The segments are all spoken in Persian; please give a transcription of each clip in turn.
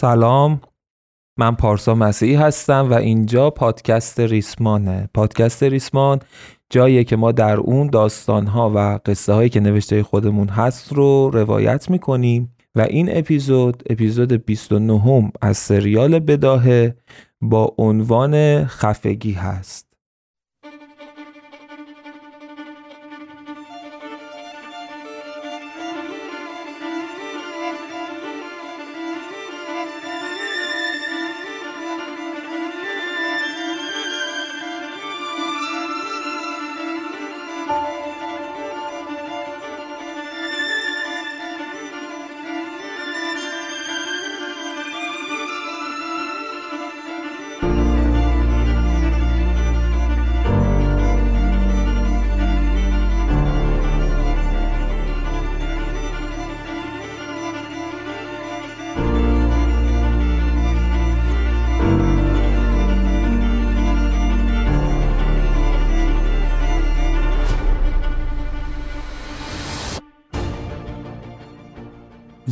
سلام من پارسا مسیحی هستم و اینجا پادکست ریسمانه. پادکست ریسمان جاییه که ما در اون داستانها و قصه هایی که نوشته خودمون هست رو روایت می‌کنیم و این اپیزود اپیزود 29 از سریال بداهه با عنوان خفگی هست.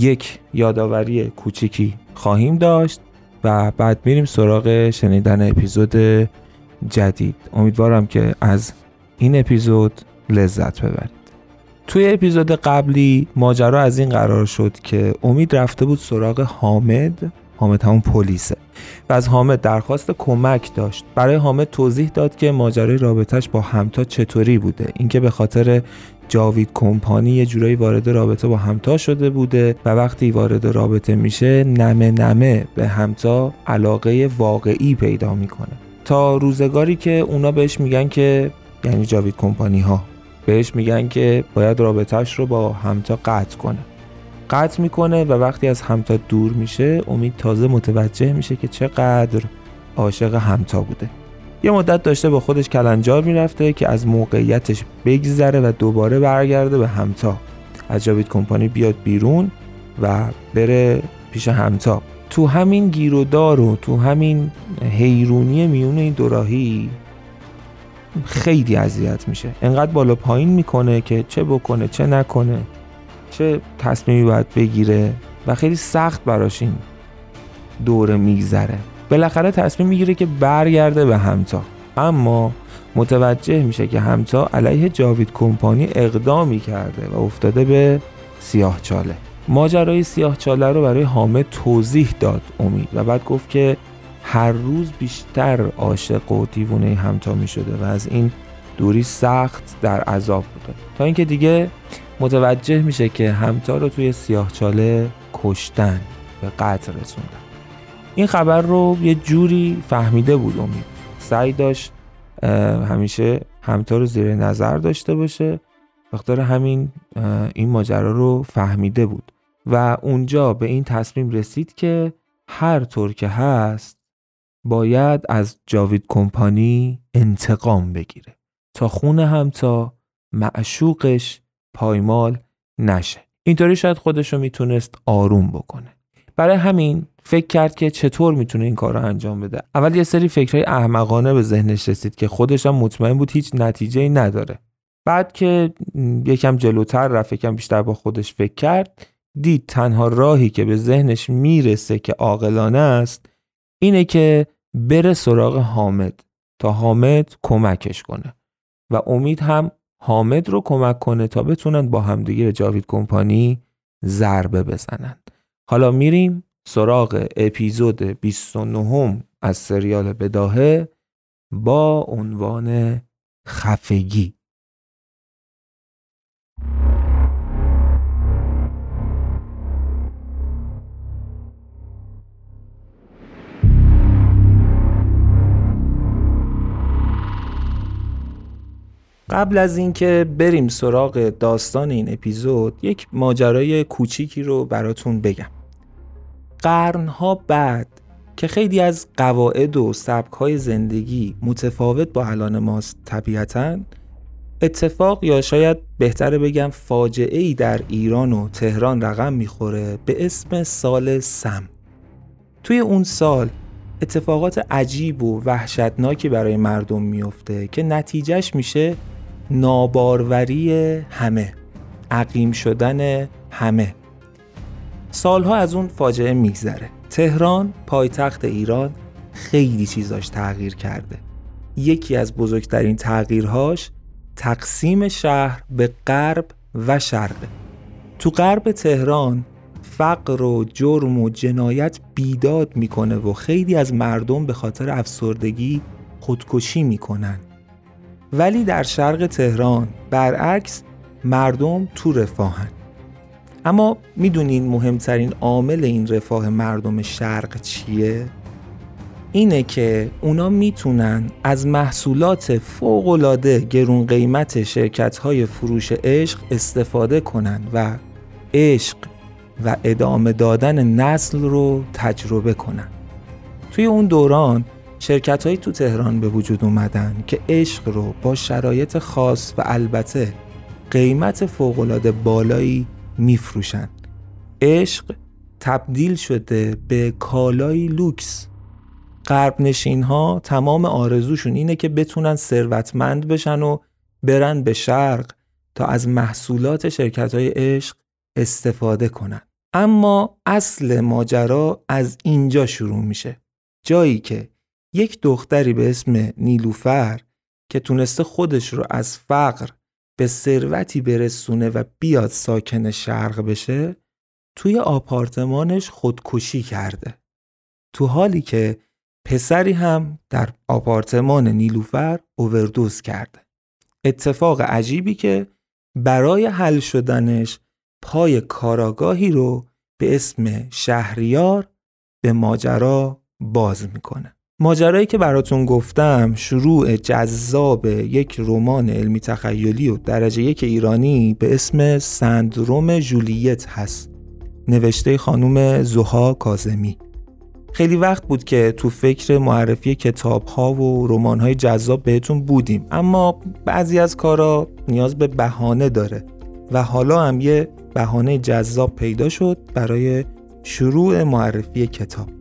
یک یادآوری کوچیکی خواهیم داشت و بعد میریم سراغ شنیدن اپیزود جدید. امیدوارم که از این اپیزود لذت ببرید. توی اپیزود قبلی ماجرا از این قرار شد که امید رفته بود سراغ حامد. حامد همون پلیسه. و از حامد درخواست کمک داشت. برای حامد توضیح داد که ماجرای رابطش با همتا چطوری بوده. اینکه به خاطر جاوید کمپانی یه جورایی وارد رابطه با همتا شده بوده و وقتی وارد رابطه میشه نمه نمه به همتا علاقه واقعی پیدا می‌کنه. تا روزگاری که اونا بهش میگن که یعنی جاوید کمپانی ها بهش میگن که باید رابطهش رو با همتا قطع کنه. قطع می‌کنه و وقتی از همتا دور میشه امید تازه متوجه میشه که چقدر عاشق همتا بوده. یه مدت داشته با خودش کلنجار می‌رفته که از موقعیتش بگذره و دوباره برگرده به همتا. از جاوید کمپانی بیاد بیرون و بره پیش همتا. تو همین گیرودار و تو همین حیرونی میون این دوراهی خیلی اذیت میشه. انقدر بالا پایین می‌کنه که چه بکنه چه نکنه. چه تصمیمی باید بگیره و خیلی سخت براش این دوره میگذره. بالاخره تصمیم می‌گیره که برگرده به همتا. اما متوجه میشه که همتا علیه جاوید کمپانی اقدامی کرده و افتاده به سیاه چاله. ماجرای سیاه چاله رو برای حامد توضیح داد امید و بعد گفت که هر روز بیشتر عاشق و دیوونه همتا می شده و از این دوری سخت در عذاب بوده. تا اینکه دیگه متوجه میشه که همتا رو توی سیاه چاله کشتن به قتل رسوندن. این خبر رو یه جوری فهمیده بود امید. سعی داشت همیشه همتا رو زیر نظر داشته باشه. بخاطر همین این ماجرا رو فهمیده بود. و اونجا به این تصمیم رسید که هر طور که هست باید از جاوید کمپانی انتقام بگیره. تا خون همتا معشوقش پایمال نشه. اینطوری شاید خودش رو می‌تونست آروم بکنه. برای همین فکر کرد که چطور می‌تونه این کار رو انجام بده. اول یه سری فکرهای احمقانه به ذهنش رسید که خودش هم مطمئن بود هیچ نتیجه ای نداره. بعد که یکم جلوتر رفت یکم بیشتر با خودش فکر کرد دید تنها راهی که به ذهنش می‌رسه که عاقلانه است اینه که بره سراغ حامد تا حامد کمکش کنه. و امید هم حامد رو کمک کنه تا بتونن با همدیگه به جاوید کمپانی ضربه بزنن. حالا میریم سراغ اپیزود 29 از سریال بداهه با عنوان خفگی. قبل از اینکه بریم سراغ داستان این اپیزود یک ماجرای کوچیکی رو براتون بگم. قرنها بعد که خیلی از قواعد و سبکهای زندگی متفاوت با الان ماست طبیعتا اتفاق یا شاید بهتره بگم فاجعه ای در ایران و تهران رقم می‌خوره به اسم سال سم. توی اون سال اتفاقات عجیب و وحشتناکی برای مردم میفته که نتیجهش میشه ناباروری همه عقیم شدن همه. سالها از اون فاجعه میگذره. تهران پایتخت ایران خیلی چیزاش تغییر کرده. یکی از بزرگترین تغییرهاش تقسیم شهر به غرب و شرقه تو غرب تهران فقر و جرم و جنایت بیداد می‌کنه و خیلی از مردم به خاطر افسردگی خودکشی می‌کنن. ولی در شرق تهران برعکس مردم تو رفاهن اما می‌دونین مهمترین عامل این رفاه مردم شرق چیه؟ اینه که اونا می‌تونن از محصولات فوقلاده گرون قیمت شرکت های فروش عشق استفاده کنن و عشق و ادامه دادن نسل رو تجربه کنن توی اون دوران شرکت هایی تو تهران به وجود اومدن که عشق رو با شرایط خاص و البته قیمت فوقالعاده بالایی میفروشن. عشق تبدیل شده به کالایی لوکس. غرب نشین ها تمام آرزوشون اینه که بتونن ثروتمند بشن و برن به شرق تا از محصولات شرکت های عشق استفاده کنن. اما اصل ماجرا از اینجا شروع میشه. جایی که یک دختری به اسم نیلوفر که تونسته خودش رو از فقر به ثروتی برسونه و بیاد ساکن شرق بشه توی آپارتمانش خودکشی کرده. تو حالی که پسری هم در آپارتمان نیلوفر اووردوز کرده. اتفاق عجیبی که برای حل شدنش پای کاراگاهی رو به اسم شهریار به ماجرا باز می‌کنه. ماجرایی که براتون گفتم شروع جذاب یک رمان علمی تخیلی و درجه یک ایرانی به اسم سندروم جولیت هست نوشته خانوم زوها کازمی خیلی وقت بود که تو فکر معرفی کتاب ها و رمان های جذاب بهتون بودیم اما بعضی از کارا نیاز به بهانه داره و حالا هم یه بهانه جذاب پیدا شد برای شروع معرفی کتاب.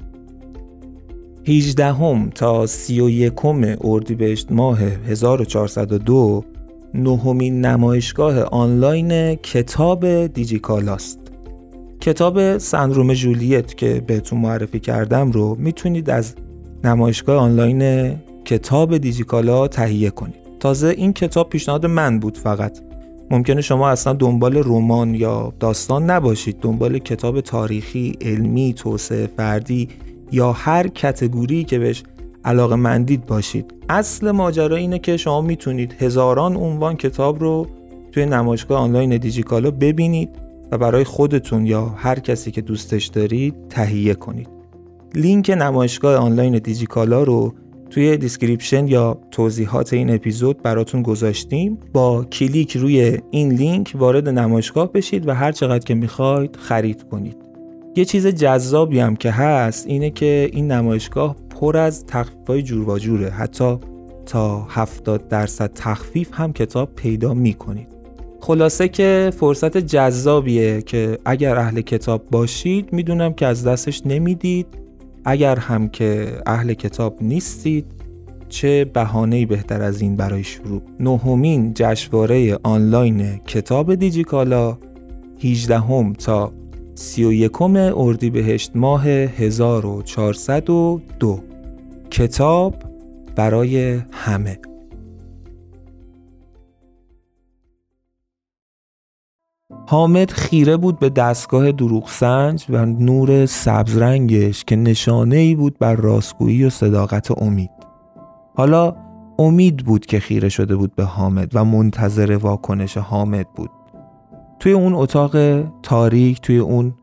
18 هم تا 31 اردیبهشت ماه 1402 نهمین نمایشگاه آنلاین کتاب دیجیکالاست. کتاب سندروم جولیت که بهتون معرفی کردم رو می‌تونید از نمایشگاه آنلاین کتاب دیجیکالا تهیه کنید. تازه این کتاب پیشنهاد من بود فقط. ممکنه شما اصلا دنبال رمان یا داستان نباشید. دنبال کتاب تاریخی، علمی، توسعه فردی یا هر category که بهش علاقه مندید باشید. اصل ماجرا اینه که شما می‌تونید هزاران عنوان کتاب رو توی نمایشگاه آنلاین دیجیکالا ببینید و برای خودتون یا هر کسی که دوستش دارید تهیه کنید. لینک نمایشگاه آنلاین دیجیکالا رو توی description یا توضیحات این اپیزود براتون گذاشتیم. با کلیک روی این لینک وارد نمایشگاه بشید و هر چقدر که می‌خواید خرید کنید. یه چیز جذابی هم که هست اینه که این نمایشگاه پر از تخفیف های جور و جوره. حتی تا 70 درصد تخفیف هم کتاب پیدا می‌کنید. خلاصه که فرصت جذابیه که اگر اهل کتاب باشید می‌دونم که از دستش نمی‌دید. اگر هم که اهل کتاب نیستید چه بهانه‌ای بهتر از این برای شروع؟ نهمین جشنواره آنلاین کتاب دیجیکالا 18 هم تا 31 اردیبهشت ماه 1402 کتاب برای همه. حامد خیره بود به دستگاه دروغسنج و نور سبزرنگش که نشانه ای بود بر راستگویی و صداقت امید. حالا امید بود که خیره شده بود به حامد و منتظر واکنش حامد بود. توی اون اتاق تاریک توی اون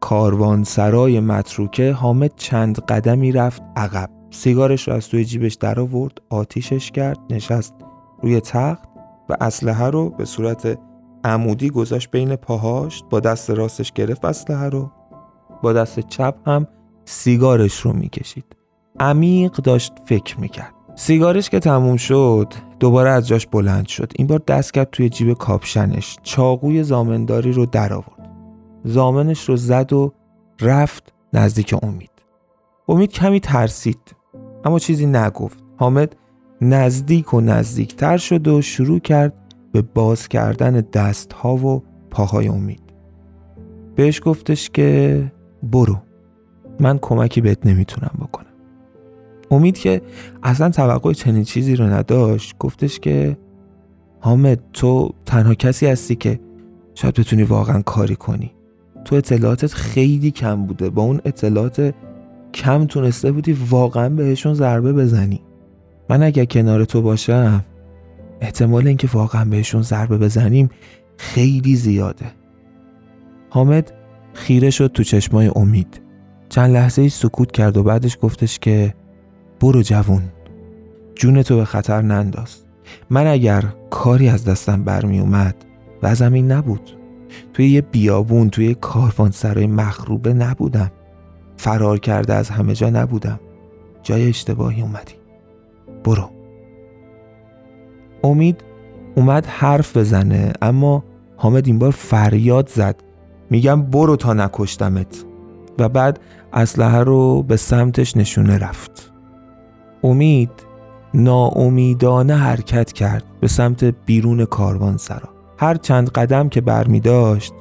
کاروان سرای متروکه حامد چند قدمی رفت عقب. سیگارش رو از توی جیبش در آورد آتیشش کرد نشست روی تخت و اسلحه رو به صورت عمودی گذاشت بین پاهاش با دست راستش گرفت اسلحه رو با دست چپ هم سیگارش رو می‌کشید. عمیق داشت فکر می‌کرد. سیگارش که تموم شد دوباره از جاش بلند شد. این بار دست کرد توی جیب کاپشنش. چاقوی زامنداری رو در آورد. زامنش رو زد و رفت نزدیک امید. امید کمی ترسید اما چیزی نگفت. حامد نزدیک و نزدیکتر شد و شروع کرد به باز کردن دست ها و پاهای امید. بهش گفتش که برو. من کمکی بهت نمی‌تونم بکنم. امید که اصلا توقع چنین چیزی رو نداشت گفتش که حامد تو تنها کسی هستی که شاید بتونی واقعا کاری کنی. تو اطلاعاتت خیلی کم بوده. با اون اطلاعات کم تونسته بودی واقعا بهشون ضربه بزنی. من اگر کنار تو باشم احتمال اینکه واقعا بهشون ضربه بزنیم خیلی زیاده. حامد خیره شد تو چشمای امید. چند لحظه سکوت کرد و بعدش گفتش که برو جوون. جون تو به خطر ننداز. من اگر کاری از دستم برمی اومد و زمین نبود. توی یه بیابون توی کاروان سرای مخروبه نبودم. فرار کرده از همه جا نبودم. جای اشتباهی اومدی. برو. امید اومد حرف بزنه اما حامد این بار فریاد زد. میگم برو تا نکشتمت. و بعد اسلحه رو به سمتش نشونه رفت. امید ناامیدانه حرکت کرد به سمت بیرون کاروان سرا. هر چند قدم که برمی داشت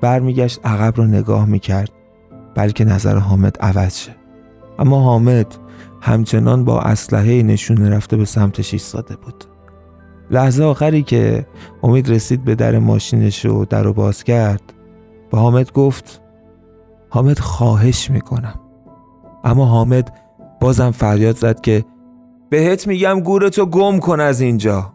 برمیگشت عقب رو نگاه می‌کرد بلکه نظر حامد عوض شه. اما حامد همچنان با اسلحه نشونه رفته به سمتش ایستاده بود. لحظه آخری که امید رسید به در ماشینش و در رو باز کرد به حامد گفت حامد خواهش می‌کنم. اما حامد بازم فریاد زد که بهت میگم گورتو گم کن از اینجا.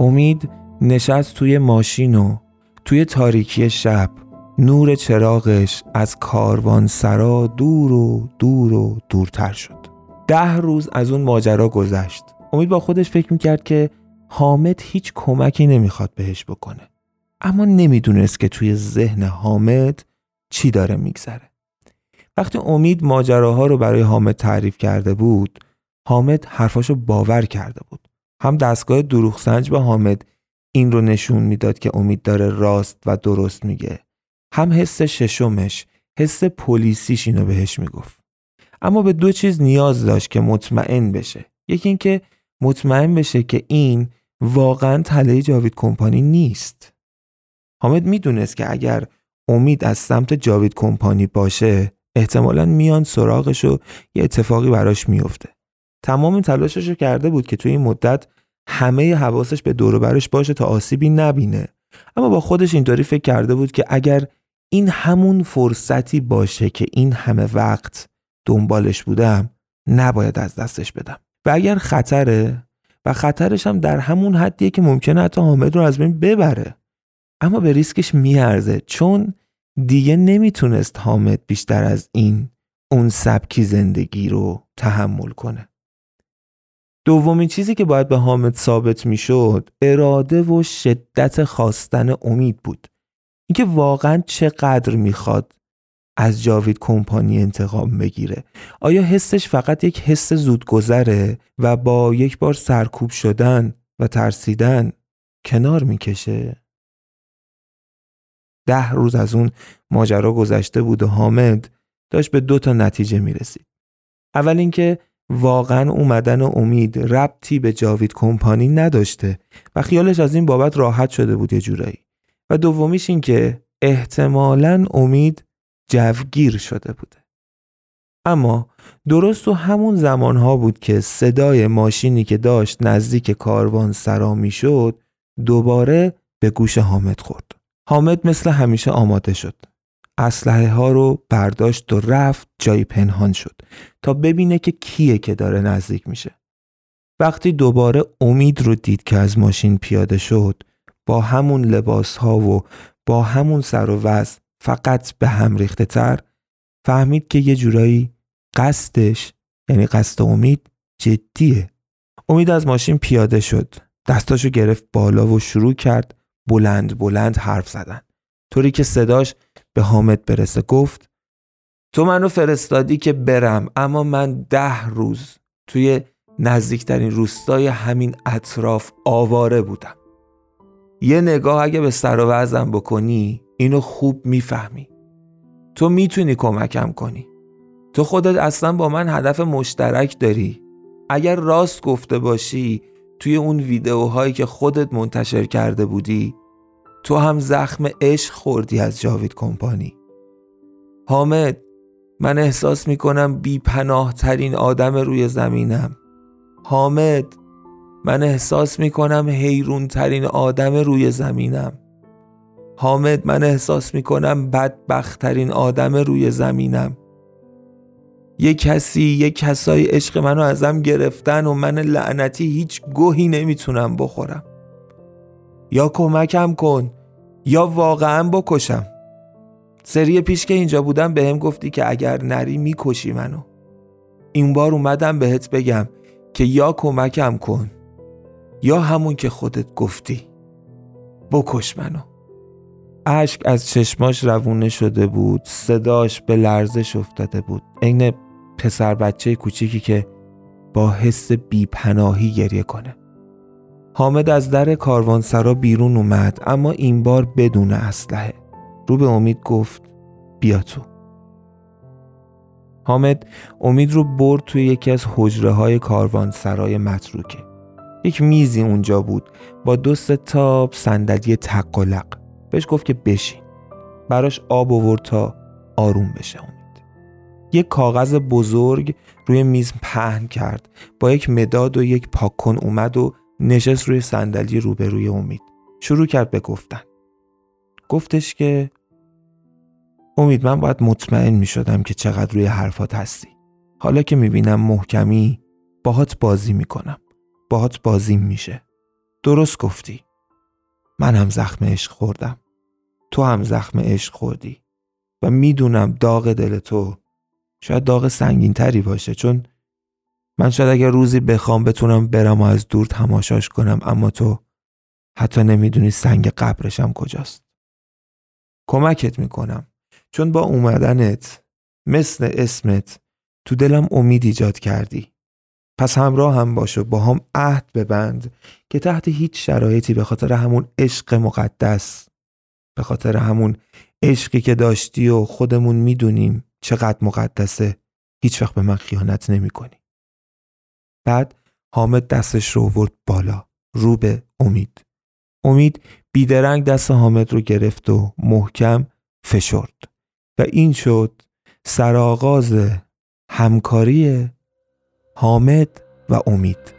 امید نشست توی ماشین و توی تاریکی شب نور چراغش از کاروان سرا دور و دور و دورتر شد. ده روز از اون ماجرا گذشت. امید با خودش فکر می‌کرد که حامد هیچ کمکی نمی‌خواد بهش بکنه. اما نمی‌دونست که توی ذهن حامد چی داره میگذره. وقتی امید ماجراها رو برای حامد تعریف کرده بود حامد حرفاشو باور کرده بود. هم دستگاه دروغ سنج به حامد این رو نشون می‌داد که امید داره راست و درست میگه. هم حس ششمش حس پلیسیش اینو بهش می‌گفت. اما به دو چیز نیاز داشت که مطمئن بشه. یکی اینکه مطمئن بشه که این واقعا تله جاوید کمپانی نیست. حامد می‌دونست که اگر امید از سمت جاوید کمپانی باشه احتمالا میان سراغش و یه اتفاقی براش میفته تمام تلاشش رو کرده بود که توی این مدت همه حواسش به دور برش باشه تا آسیبی نبینه. اما با خودش اینطوری فکر کرده بود که اگر این همون فرصتی باشه که این همه وقت دنبالش بودم نباید از دستش بدم. و اگر خطره و خطرش هم در همون حدیه که ممکنه حتی حامد رو از بین ببره. اما به ریسکش میارزه چون دیگه نمی‌تونست حامد بیشتر از این اون سبکی زندگی رو تحمل کنه. دومین چیزی که باید به حامد ثابت می‌شد اراده و شدت خواستن امید بود. اینکه واقعا چقدر می‌خواد از جاوید کمپانی انتقام بگیره. آیا حسش فقط یک حس زودگذره و با یک بار سرکوب شدن و ترسیدن کنار می‌کشه؟ ده روز از اون ماجرا گذشته بود و حامد داشت به دو تا نتیجه می‌رسید. اول اینکه واقعا اومدن و امید ربطی به جاوید کمپانی نداشته و خیالش از این بابت راحت شده بود یه جورایی. و دومیش این که احتمالا امید جوگیر شده بوده. اما درست تو همون زمانها بود که صدای ماشینی که داشت نزدیک کاروان سرا شد دوباره به گوش حامد خورد. حامد مثل همیشه آماده شد. اسلحه ها رو برداشت و رفت جایی پنهان شد تا ببینه که کیه که داره نزدیک میشه. وقتی دوباره امید رو دید که از ماشین پیاده شد با همون لباس ها و با همون سر و وز فقط به هم ریخته تر فهمید که یه جورایی قصدش یعنی قصد امید جدیه. امید از ماشین پیاده شد. دستاشو گرفت بالا و شروع کرد بلند بلند حرف زدن. طوری که صداش به حامد برسه گفت تو منو فرستادی که برم اما من ده روز توی نزدیکترین روستای همین اطراف آواره بودم. یه نگاه اگه به سر و بکنی اینو خوب می‌فهمی. تو می‌تونی کمکم کنی. تو خودت اصلا با من هدف مشترک داری. اگر راست گفته باشی توی اون ویدیوهایی که خودت منتشر کرده بودی تو هم زخم عشق خوردی از جاوید کمپانی. حامد من احساس می‌کنم بی پناه ترین آدم روی زمینم. حامد من احساس می‌کنم حیرون ترین آدم روی زمینم. حامد من احساس می‌کنم بدبخت ترین آدم روی زمینم. یه کسی یه کسای عشق منو ازم گرفتن و من لعنتی هیچ گوهی نمی‌تونم بخورم. یا کمکم کن یا واقعا بکشم. سری پیش که اینجا بودم به هم گفتی که اگر نری می‌کشی منو. این بار اومدم بهت بگم که یا کمکم کن یا همون که خودت گفتی. بکش منو. اشک از چشماش روونه شده بود صداش به لرزش افتاده بود. عین پسر بچه کوچیکی که با حس بیپناهی گریه کنه. حامد از در کاروانسرا بیرون اومد اما این بار بدون اسلحه. رو به امید گفت بیا تو. حامد امید رو برد توی یکی از حجره های کاروانسرای متروکه. یک میزی اونجا بود با دو تاب صندلی تقلق بهش گفت که بشین. براش آب آورد تا آروم بشه امید یک کاغذ بزرگ روی میز پهن کرد. با یک مداد و یک پاکن اومد و نشست روی صندلی روبروی امید. شروع کرد به گفتن. گفتش که امید من باید مطمئن می شدم که چقدر روی حرفات هستی. حالا که می بینم محکمی باهات بازی می کنم باهات بازیم میشه. درست گفتی. من هم زخم عشق خوردم. تو هم زخم عشق خوردی. و می‌دونم داغ دل تو شاید داغ سنگین تری باشه چون من شاید اگر روزی بخوام بتونم برم و از دور تماشاش کنم اما تو حتی نمی‌دونی سنگ قبرشم کجاست. کمکت می‌کنم. چون با اومدنت مثل اسمت تو دلم امید ایجاد کردی. پس همراه هم باش و با هم عهد ببند که تحت هیچ شرایطی به خاطر همون عشق مقدس به خاطر همون عشقی که داشتی و خودمون می‌دونیم چقدر مقدسه. هیچ وقت به من خیانت نمی کنی. بعد حامد دستش رو ورد بالا. رو به امید. امید بیدرنگ دست حامد رو گرفت و محکم فشرد. و این شد سرآغاز همکاری حامد و امید.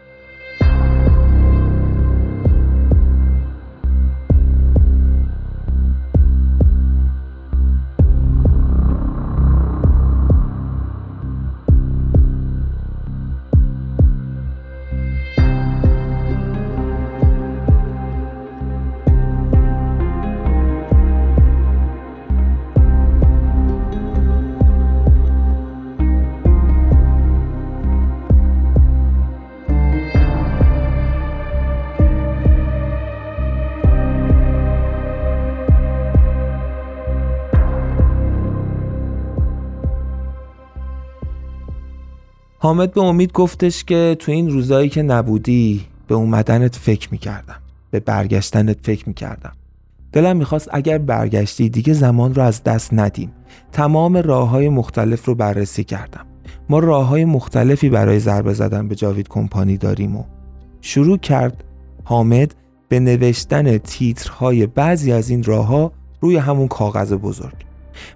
حامد به امید گفتش که تو این روزایی که نبودی به اومدنت فکر می‌کردم. به برگشتنت فکر می‌کردم. دلم می‌خواست اگر برگشتی دیگه زمان رو از دست ندیم. تمام راه های مختلف رو بررسی کردم. ما راه های مختلفی برای ضربه زدن به جاوید کمپانی داریم و شروع کرد حامد به نوشتن تیترهای بعضی از این راه ها روی همون کاغذ بزرگ.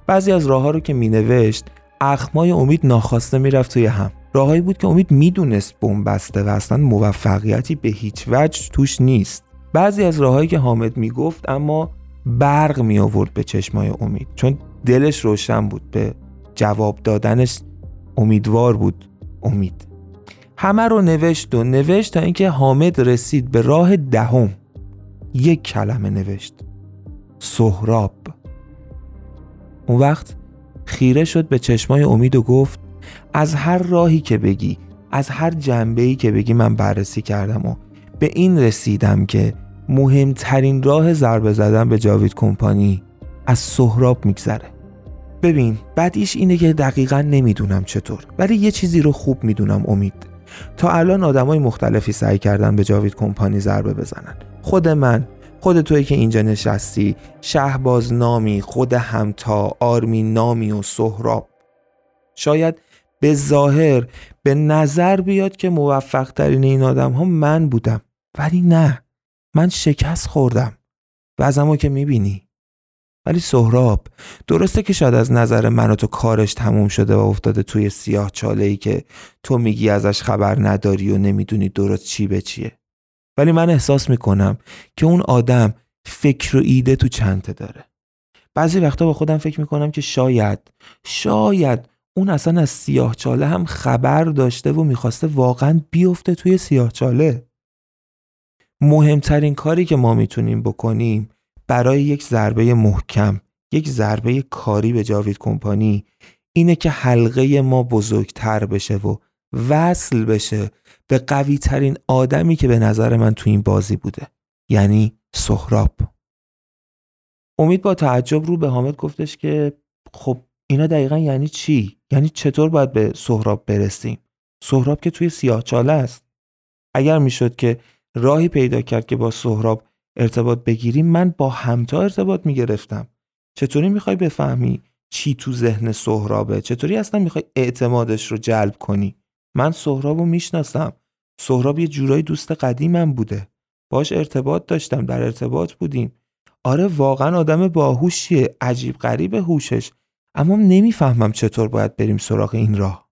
بعضی از راه ها رو که می نوشت اخمای امید ناخواسته می‌رفت توی هم. راههایی بود که امید می‌دونست بمبسته و اصلا موفقیتی به هیچ وجه توش نیست. بعضی از راههایی که حامد می‌گفت اما برق می آورد به چشمای امید. چون دلش روشن بود به جواب دادنش امیدوار بود امید. همه رو نوشت و نوشت تا اینکه حامد رسید به راه دهم. یک کلمه نوشت. سهراب. اون وقت خیره شد به چشمای امید و گفت از هر راهی که بگی از هر جنبه که بگی من بررسی کردم و به این رسیدم که مهمترین راه ضربه زدن به جاوید کمپانی از سهراب میگذره. ببین بعدیش اینه که دقیقا نمی‌دونم چطور ولی یه چیزی رو خوب می‌دونم امید. تا الان آدمای مختلفی سعی کردن به جاوید کمپانی ضربه بزنن. خود من خود توی که اینجا نشستی شهباز نامی خود همتا آرمین نامی و سهراب. شاید به ظاهر به نظر بیاد که موفق ترین این آدم ها من بودم. ولی نه من شکست خوردم. وزمو که می‌بینی. ولی سهراب درسته که شاید از نظر من و تو کارش تموم شده و افتاده توی سیاه چاله ای که تو میگی ازش خبر نداری و نمی‌دونی درست چی به چیه. ولی من احساس می‌کنم که اون آدم فکر و ایده تو چنته داره. بعضی وقتا با خودم فکر می‌کنم که شاید شاید اون اصلا از سیاه چاله هم خبر داشته و می‌خواسته واقعا بیفته توی سیاه چاله. مهمترین کاری که ما می‌تونیم بکنیم برای یک ضربه محکم یک ضربه کاری به جاوید کمپانی اینه که حلقه ما بزرگتر بشه و وصل بشه به قوی ترین آدمی که به نظر من تو این بازی بوده یعنی سهراب. امید با تعجب رو به حامد گفتش که خب اینا دقیقا یعنی چی؟ یعنی چطور باید به سهراب برسیم؟ سهراب که توی سیاه چاله است. اگر می‌شد که راهی پیدا کرد که با سهراب ارتباط بگیریم من با همتا ارتباط می‌گرفتم. چطوری می‌خوای بفهمی چی تو ذهن سهرابه؟ چطوری اصلا می‌خوای اعتمادش رو جلب کنی؟ من سهراب رو می‌شناسم. سهراب یه جورایی دوست قدیمم بوده. باش ارتباط داشتم در ارتباط بودیم. آره واقعا آدم باهوشیه. عجیب غریب هوشش. اما نمی‌فهمم چطور باید بریم سراغ این راه.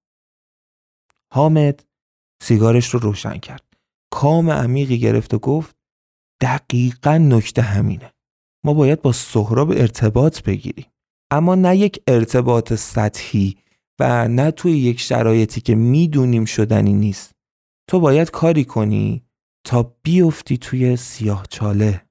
حامد سیگارش رو روشن کرد. کام عمیقی گرفت و گفت دقیقا نکته همینه. ما باید با سهراب ارتباط بگیریم. اما نه یک ارتباط سطحی و نه توی یک شرایطی که می‌دونیم شدنی نیست. تو باید کاری کنی تا بیفتی توی سیاه چاله.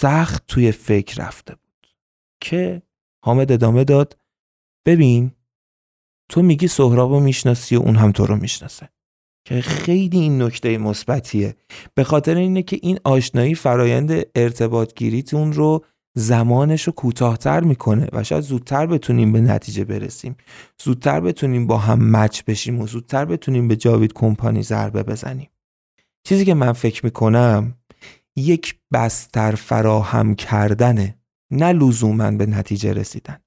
سخت توی فکر رفته بود که حامد ادامه داد ببین تو میگی سهراب رو می‌شناسی و اون هم تو رو می‌شناسه که خیلی این نکته مثبتیه. به خاطر اینه که این آشنایی فرایند ارتباط گیریتون رو زمانش رو کوتاهتر می‌کنه و شاید زودتر بتونیم به نتیجه برسیم. زودتر بتونیم با هم مچ بشیم و زودتر بتونیم به جاوید کمپانی ضربه بزنیم. چیزی که من فکر می‌کنم یک بستر فراهم کردنه نه لزوما به نتیجه رسیدن.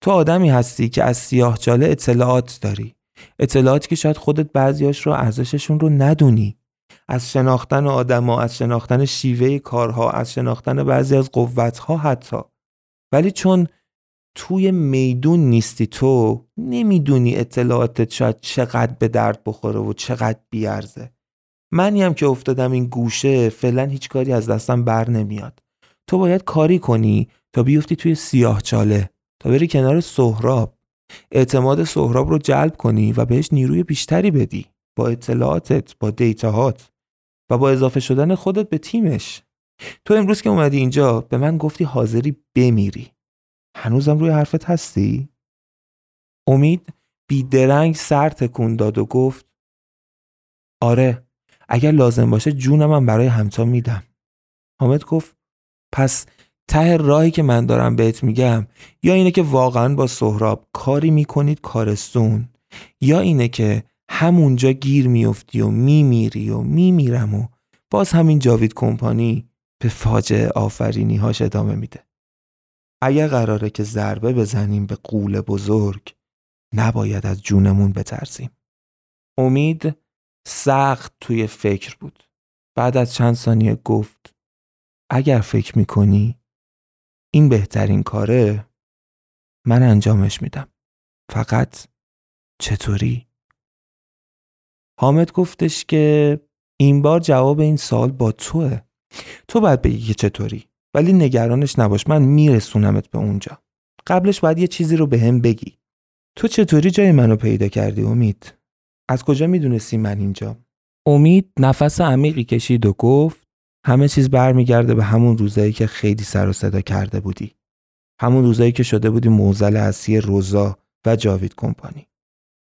تو آدمی هستی که از سیاه چاله اطلاعات داری. اطلاعاتی که شاید خودت بعضیاش رو ارزششون رو ندونی. از شناختن آدما از شناختن شیوه کارها از شناختن بعضی از قوتها حتی. ولی چون توی میدون نیستی تو نمی‌دونی اطلاعاتت شاید چقدر به درد بخوره و چقدر بیارزه. منی که افتادم این گوشه فعلا هیچ کاری از دستم بر نمیاد. تو باید کاری کنی تا بیفتی توی سیاه چاله تا بری کنار سهراب. اعتماد سهراب رو جلب کنی و بهش نیروی بیشتری بدی. با اطلاعاتت با دیتاهات و با اضافه شدن خودت به تیمش. تو امروز که اومدی اینجا به من گفتی حاضری بمیری. هنوزم روی حرفت هستی؟ امید بیدرنگ سر تکون داد و گفت آره. اگر لازم باشه جونم هم برای همتا میدم. حامد گفت پس ته راهی که من دارم بهت میگم یا اینه که واقعا با سهراب کاری می‌کنید کارستون یا اینه که همونجا گیر میفتی و میمیری و میمیرم و باز همین جاوید کمپانی به فاجعه آفرینی هاش ادامه میده. اگر قراره که ضربه بزنیم به قول بزرگ نباید از جونمون بترسیم. امید سخت توی فکر بود. بعد از چند ثانیه گفت اگر فکر می‌کنی این بهترین کاره من انجامش میدم. فقط چطوری؟ حامد گفتش که این بار جواب این سال با توه. تو باید بگی که چطوری ولی نگرانش نباش من میرسونمت به اونجا. قبلش باید یه چیزی رو به هم بگی. تو چطوری جای منو پیدا کردی امید؟ از کجا می‌دونستی من اینجا؟ امید نفس عمیقی کشید و گفت همه چیز برمیگرده به همون روزایی که خیلی سر و صدا کرده بودی. همون روزایی که شده بودی موزل اصلی روزا و جاوید کمپانی.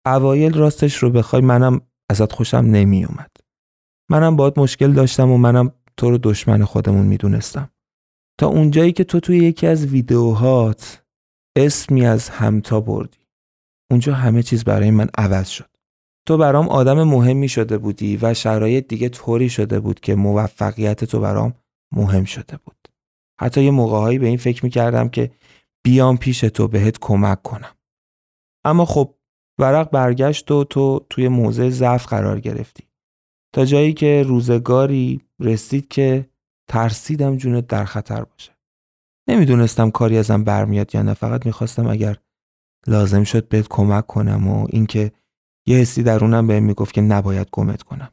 اوایل راستش رو بخوای منم ازت خوشم نمی اومد منم باید مشکل داشتم و منم تو رو دشمن خودمون می‌دونستم. تا اونجایی که تو توی یکی از ویدیوهات اسمی از همتا بردی. اونجا همه چیز برای من عوض شد. تو برام آدم مهمی شده بودی و شرایط دیگه طوری شده بود که موفقیت تو برام مهم شده بود. حتی یه موقعهایی به این فکر می‌کردم که بیام پیش تو بهت کمک کنم. اما خب ورق برگشت و تو توی موضع ضعف قرار گرفتی. تا جایی که روزگاری رسید که ترسیدم جونت در خطر باشه. نمی‌دونستم کاری ازم برمیاد یا نه فقط می‌خواستم اگر لازم شد بهت کمک کنم و اینکه یه حسی درونم بهم می‌گفت که نباید گمت کنم.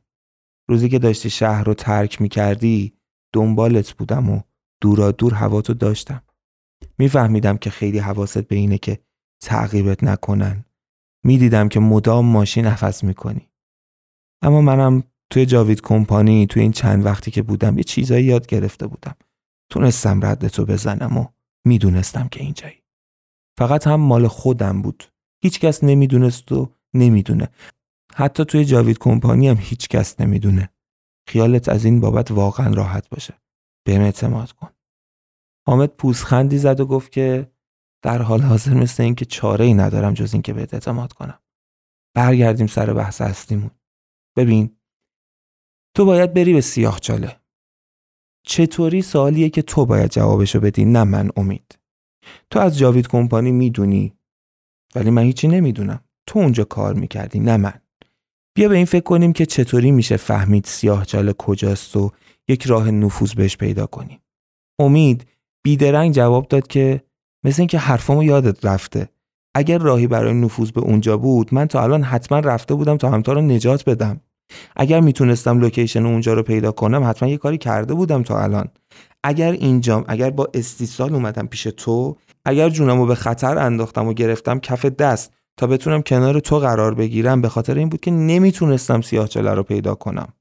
روزی که داشتی شهر رو ترک می‌کردی دنبالت بودم و دورا دور هواتو داشتم. میفهمیدم که خیلی حواست به اینه که تعقیبت نکنن. می‌دیدم که مدام ماشین نفس می‌کنی. اما منم توی جاوید کمپانی توی این چند وقتی که بودم یه چیزایی یاد گرفته بودم. تونستم رد تو بزنم و می‌دونستم که اینجایی. فقط هم مال خودم بود. هیچکس نمی‌دونست و نمی‌دونه. حتی توی جاوید کمپانی هم هیچکس نمی‌دونه. خیالت از این بابت واقعا راحت باشه. بهم اعتماد کن. حامد پوزخندی زد و گفت که در حال حاضر مثل اینکه چاره ای ندارم جز اینکه بهت اعتماد کنم. برگردیم سر بحث هستیمون ببین تو باید بری به سیاه چاله. چطوری سوالیه که تو باید جوابشو بدی نه من امید. تو از جاوید کمپانی می‌دونی ولی من هیچی نمی‌دونم. تو اونجا کار می‌کردی نه من. بیا به این فکر کنیم که چطوری میشه فهمید سیاه چاله کجاست و یک راه نفوذ بهش پیدا کنیم. امید بیدرنگ جواب داد که مثل اینکه حرفامو یادت رفته. اگر راهی برای نفوذ به اونجا بود من تا الان حتما رفته بودم تا همتا رو نجات بدم. اگر می‌تونستم لوکیشن اونجا رو پیدا کنم حتما یه کاری کرده بودم تا الان. اگر اینجام اگر با استیصال اومدم پیش تو اگر جونمو به خطر انداختم و گرفتم کف دست تا بتونم کنار تو قرار بگیرم به خاطر این بود که نمی‌تونستم سیاهچاله رو پیدا کنم.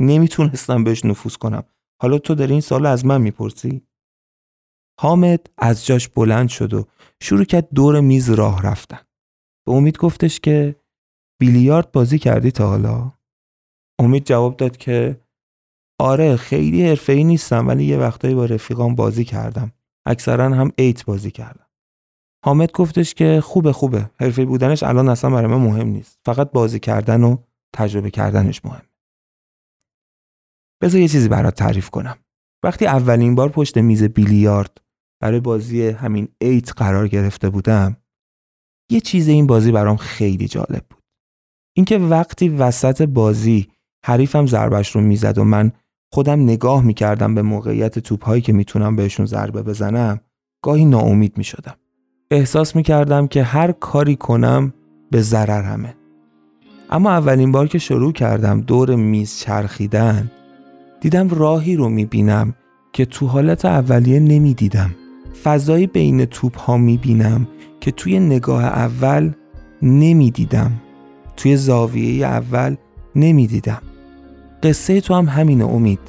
نمی‌تونستم بهش نفوذ کنم. حالا تو داری این سال از من می‌پرسی؟ حامد از جاش بلند شد و شروع کرد دور میز راه رفتن. به امید گفتش که بیلیارد بازی کردی تا حالا. امید جواب داد که آره خیلی حرفه‌ای نیستم ولی یه وقتایی با رفیقام بازی کردم. اکثرا هم ایت بازی کردم. حامد گفتش که خوبه خوبه. حرفه بودنش الان اصلا برای من مهم نیست. فقط بازی کردن و تجربه کردنش مهم بذار یه چیزی برات تعریف کنم. وقتی اولین بار پشت میز بیلیارد برای بازی همین ایت قرار گرفته بودم یه چیز این بازی برام خیلی جالب بود. اینکه وقتی وسط بازی حریفم ضربش رو می‌زد و من خودم نگاه می‌کردم به موقعیت توپهایی که می‌تونم بهشون ضربه بزنم گاهی ناامید می‌شدم. احساس می‌کردم که هر کاری کنم به ضرر همه. اما اولین بار که شروع کردم دور میز چرخیدن دیدم راهی رو می‌بینم که تو حالت اولیه نمی‌دیدم. فضایی بین توپ ها می‌بینم که توی نگاه اول نمی‌دیدم. توی زاویه اول نمی‌دیدم. قصه تو هم همینه امید.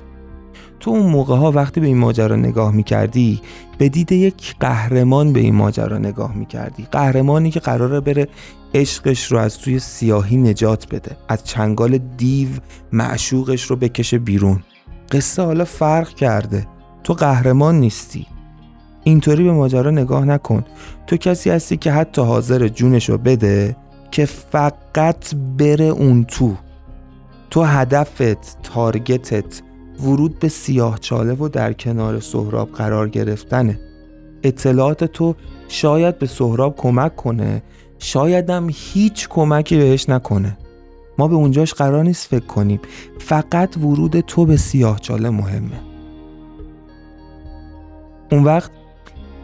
تو اون موقع ها وقتی به این ماجرا نگاه می‌کردی به دید یک قهرمان به این ماجرا نگاه می‌کردی. قهرمانی که قراره بره عشقش رو از توی سیاهی نجات بده. از چنگال دیو معشوقش رو بکشه بیرون. قصه حالا فرق کرده. تو قهرمان نیستی. اینطوری به ماجرا نگاه نکن. تو کسی هستی که حتی حاضر جونش رو بده که فقط بره اون تو. تو هدفت تارگتت ورود به سیاه چاله و در کنار سهراب قرار گرفتنه. اطلاعات تو شاید به سهراب کمک کنه شایدم هیچ کمکی بهش نکنه. ما به اونجاش قرار نیست فکر کنیم. فقط ورود تو به سیاه چاله مهمه. اون وقت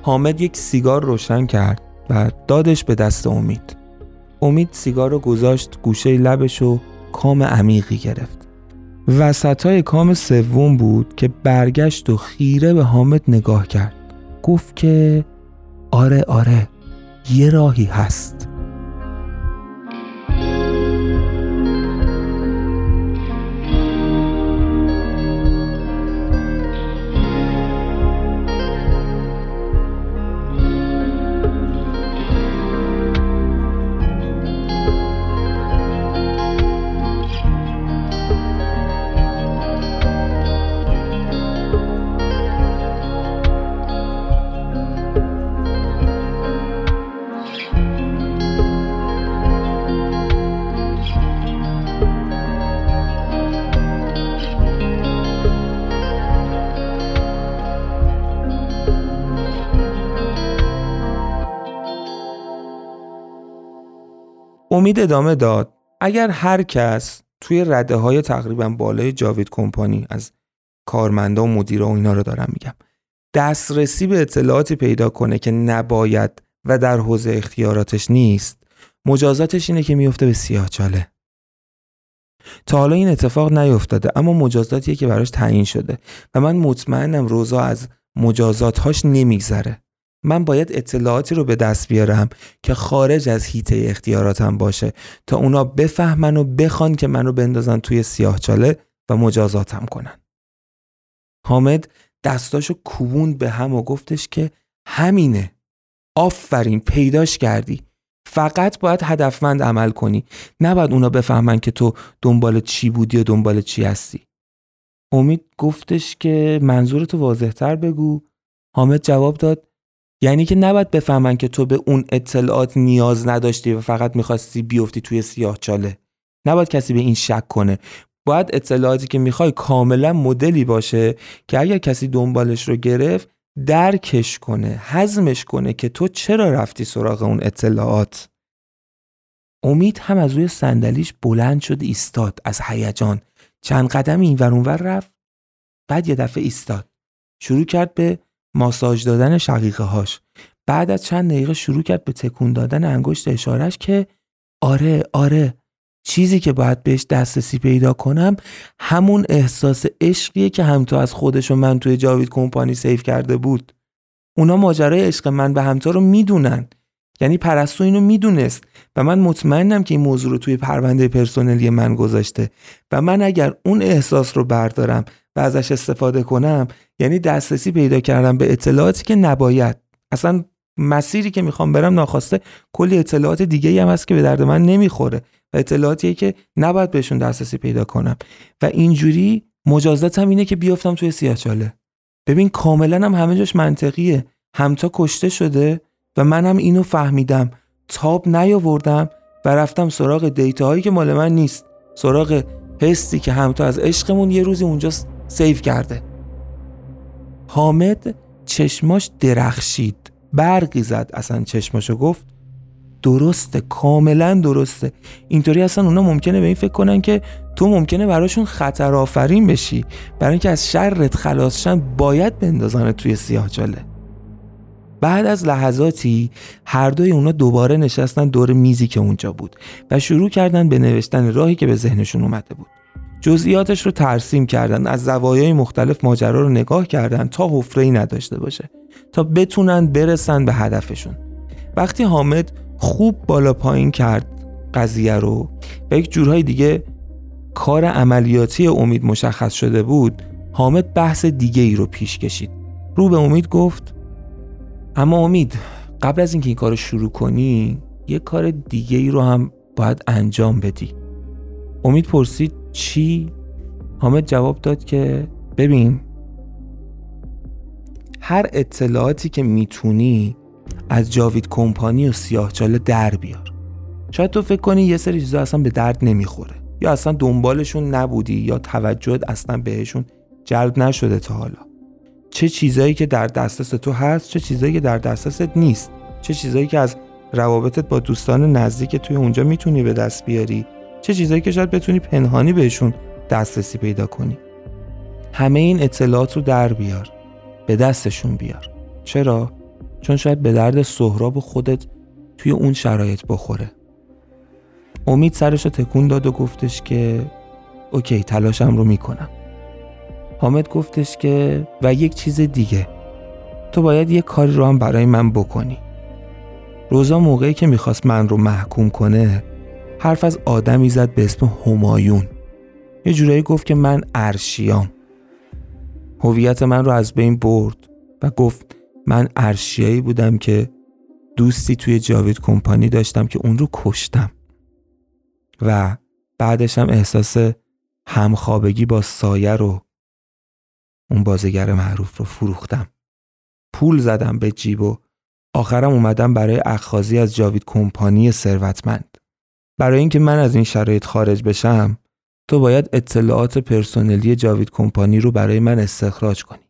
حامد یک سیگار روشن کرد و دادش به دست امید. امید سیگار رو گذاشت گوشه لبش و کام عمیقی گرفت. وسط های کام سوم بود که برگشت و خیره به حامد نگاه کرد. گفت که آره آره یه راهی هست. امید ادامه داد. اگر هر کس توی رده های تقریبا بالای جاوید کمپانی از کارمندا و مدیرا و اینا رو دارم میگم دسترسی به اطلاعاتی پیدا کنه که نباید و در حوزه اختیاراتش نیست مجازاتش اینه که میفته به سیاه چاله. تا حالا این اتفاق نیفتاده اما مجازاتیه که براش تعیین شده و من مطمئنم روزا از مجازاتهاش نمیگذره. من باید اطلاعاتی رو به دست بیارم که خارج از هیته اختیاراتم باشه تا اونا بفهمن و بخوان که منو بندازن توی سیاهچاله و مجازاتم کنن. حامد دستاشو کوبوند به هم و گفتش که همینه. آفرین پیداش کردی. فقط باید هدفمند عمل کنی. نباید اونا بفهمن که تو دنبال چی بودی و دنبال چی هستی. امید گفتش که منظورتو واضحتر بگو. حامد جواب داد یعنی که نباید بفهمن که تو به اون اطلاعات نیاز نداشتی و فقط می‌خواستی بیفتی توی سیاه چاله. نباید کسی به این شک کنه. باید اطلاعاتی که می‌خوای کاملا مدلی باشه که اگر کسی دنبالش رو گرفت درکش کنه حزمش کنه که تو چرا رفتی سراغ اون اطلاعات. امید هم از روی صندلیش بلند شد ایستاد از هیجان. چند قدم این ور رفت بعد یه دفعه ایستاد. شروع کرد به ماساژ دادن شقیقه هاش بعد از چند دقیقه شروع کرد به تکون دادن انگشت اشارش که آره آره چیزی که باید بهش دسترسی پیدا کنم همون احساس عشقیه که همتا از خودش و من توی جاوید کمپانی سیف کرده بود. اونا ماجرای عشق من به همتا رو می‌دونن. یعنی پرستو اینو می‌دونست و من مطمئنم که این موضوع رو توی پرونده پرسنلی من گذاشته و من اگر اون احساس رو بردارم و ازش استفاده کنم یعنی دسترسی پیدا کردم به اطلاعاتی که نباید. اصلا مسیری که می‌خوام برم ناخواسته کلی اطلاعات دیگه هم هست که به درد من نمی‌خوره و اطلاعاتیه که نباید بهشون دسترسی پیدا کنم. و اینجوری مجازاتم اینه که بیافتم توی سیاهچاله. ببین کاملا هم همه جاش منطقیه. همتا کشته شده و منم اینو فهمیدم. تاب نیاوردم و رفتم سراغ دیتاهایی که مال من نیست. سراغ حسی که همتا از عشقمون یه روزی اونجا سیف کرده. حامد چشماش درخشید. برقی زد. اصلا چشماشو گفت درسته کاملا درسته. اینطوری اصلا اونا ممکنه به این فکر کنن که تو ممکنه براشون خطر آفرین بشی. برای اینکه از شرت خلاص شن باید بندازن توی سیاهچاله بعد از لحظاتی هر دوی اونا دوباره نشستن دور میزی که اونجا بود و شروع کردن به نوشتن راهی که به ذهنشون اومده بود. جزئیاتش رو ترسیم کردن از زوایای مختلف ماجرا رو نگاه کردن تا حفره نداشته باشه تا بتونن برسن به هدفشون. وقتی حامد خوب بالا پایین کرد قضیه رو و یک جورهای دیگه کار عملیاتی امید مشخص شده بود حامد بحث دیگه ای رو پیش کشید. رو به امید گفت اما امید قبل از اینکه این کار رو شروع کنی یه کار دیگه ای رو هم باید انجام بدی. امید پرسید چی؟ حامد جواب داد که ببین هر اطلاعاتی که می‌تونی از جاوید کمپانی و سیاهچاله در بیار. شاید تو فکر کنی یه سری چیزا اصلا به درد نمی‌خوره. یا اصلا دنبالشون نبودی یا توجهت اصلا بهشون جلب نشده تا حالا. چه چیزایی که در دسترس تو هست چه چیزایی که در دسترست نیست. چه چیزایی که از روابطت با دوستان نزدیک توی اونجا می‌تونی به دست بیاری. چه چیزایی که شاید بتونی پنهانی بهشون دسترسی پیدا کنی. همه این اطلاعات رو در بیار. به دستشون بیار. چرا؟ چون شاید به درد سهراب خودت توی اون شرایط بخوره. امید سرش رو تکون داد و گفتش که اوکی تلاشم رو می‌کنم. حامد گفتش که و یک چیز دیگه. تو باید یه کاری رو هم برای من بکنی. روزا موقعی که می‌خواست من رو محکوم کنه حرف از آدمی زد به اسم همایون. یه جورایی گفت که من ارشیام. هویت من رو از بین برد و گفت من ارشیایی بودم که دوستی توی جاوید کمپانی داشتم که اون رو کشتم. و بعدش هم احساس همخوابگی با سایه رو اون بازیگر معروف رو فروختم. پول زدم به جیب و آخرم اومدم برای اخخازی از جاوید کمپانی ثروتمند. برای اینکه من از این شرایط خارج بشم تو باید اطلاعات پرسنلی جاوید کمپانی رو برای من استخراج کنی.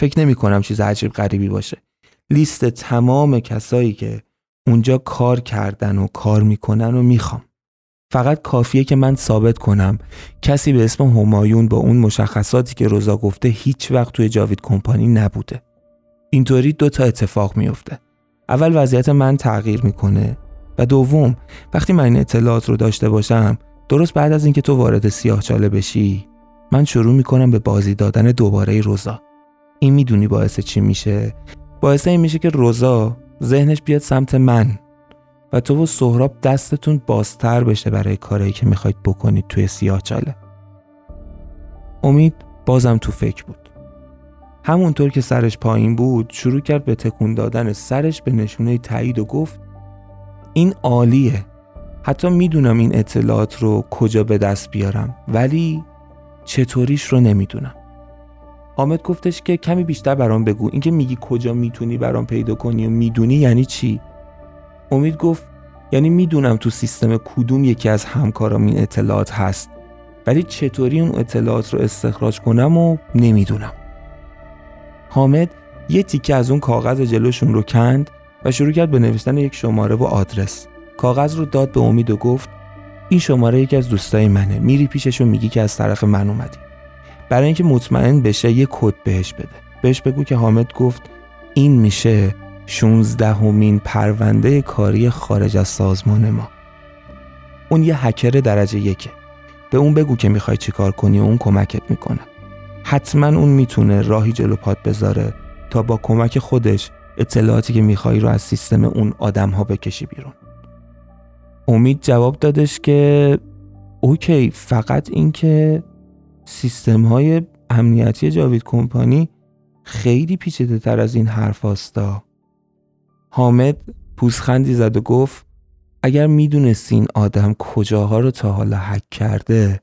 فکر نمی کنم چیز عجیب غریبی باشه. لیست تمام کسایی که اونجا کار کردن و کار می‌کنن و می‌خوام. فقط کافیه که من ثابت کنم. کسی به اسم همایون با اون مشخصاتی که روزا گفته هیچ وقت توی جاوید کمپانی نبوده. اینطوری دو تا اتفاق میفته اول وضعیت من تغییر می‌کنه و دوم وقتی من این اطلاعات رو داشته باشم درست بعد از اینکه تو وارد سیاه چاله بشی من شروع می‌کنم به بازی دادن دوباره روزا. این می‌دونی باعث چی میشه؟ باعث این میشه که روزا ذهنش بیاد سمت من. تو و سهراب دستتون بازتر بشه برای کاری که می‌خواید بکنید توی سیاه چاله. امید بازم تو فکر بود. همونطور که سرش پایین بود شروع کرد به تکون دادن سرش به نشونه تایید و گفت این عالیه. حتی می‌دونم این اطلاعات رو کجا به دست بیارم ولی چطوریش رو نمی‌دونم. حامد گفتش که کمی بیشتر برام بگو. اینکه میگی کجا می‌تونی برام پیدا کنی و می‌دونی یعنی چی؟ امید گفت یعنی می‌دونم تو سیستم کدوم یکی از همکارام این اطلاعات هست ولی چطوری اون اطلاعات رو استخراج کنم و نمی‌دونم. حامد یه تیکه از اون کاغذ جلوشون رو کند و شروع کرد به نوشتن یک شماره و آدرس. کاغذ رو داد به امید و گفت این شماره یکی از دوستای منه. میری پیشش و میگی که از طرف من اومدی. برای اینکه مطمئن بشه یه کد بهش بده. بهش بگو که حامد گفت این میشه 16 همین پرونده کاری خارج از سازمان ما. اون یه هکر درجه یکه. به اون بگو که می‌خوای چیکار کنی و اون کمکت می‌کنه. حتما اون می‌تونه راهی جلو پات بذاره تا با کمک خودش اطلاعاتی که می‌خوای رو از سیستم اون آدم ها بکشی بیرون. امید جواب دادش که اوکی فقط اینکه سیستم های امنیتی جاوید کمپانی خیلی پیچیده تر از این حرف هاستا. حامد پوزخندی زد و گفت اگر می‌دونستی این آدم کجاها رو تا حالا حک کرده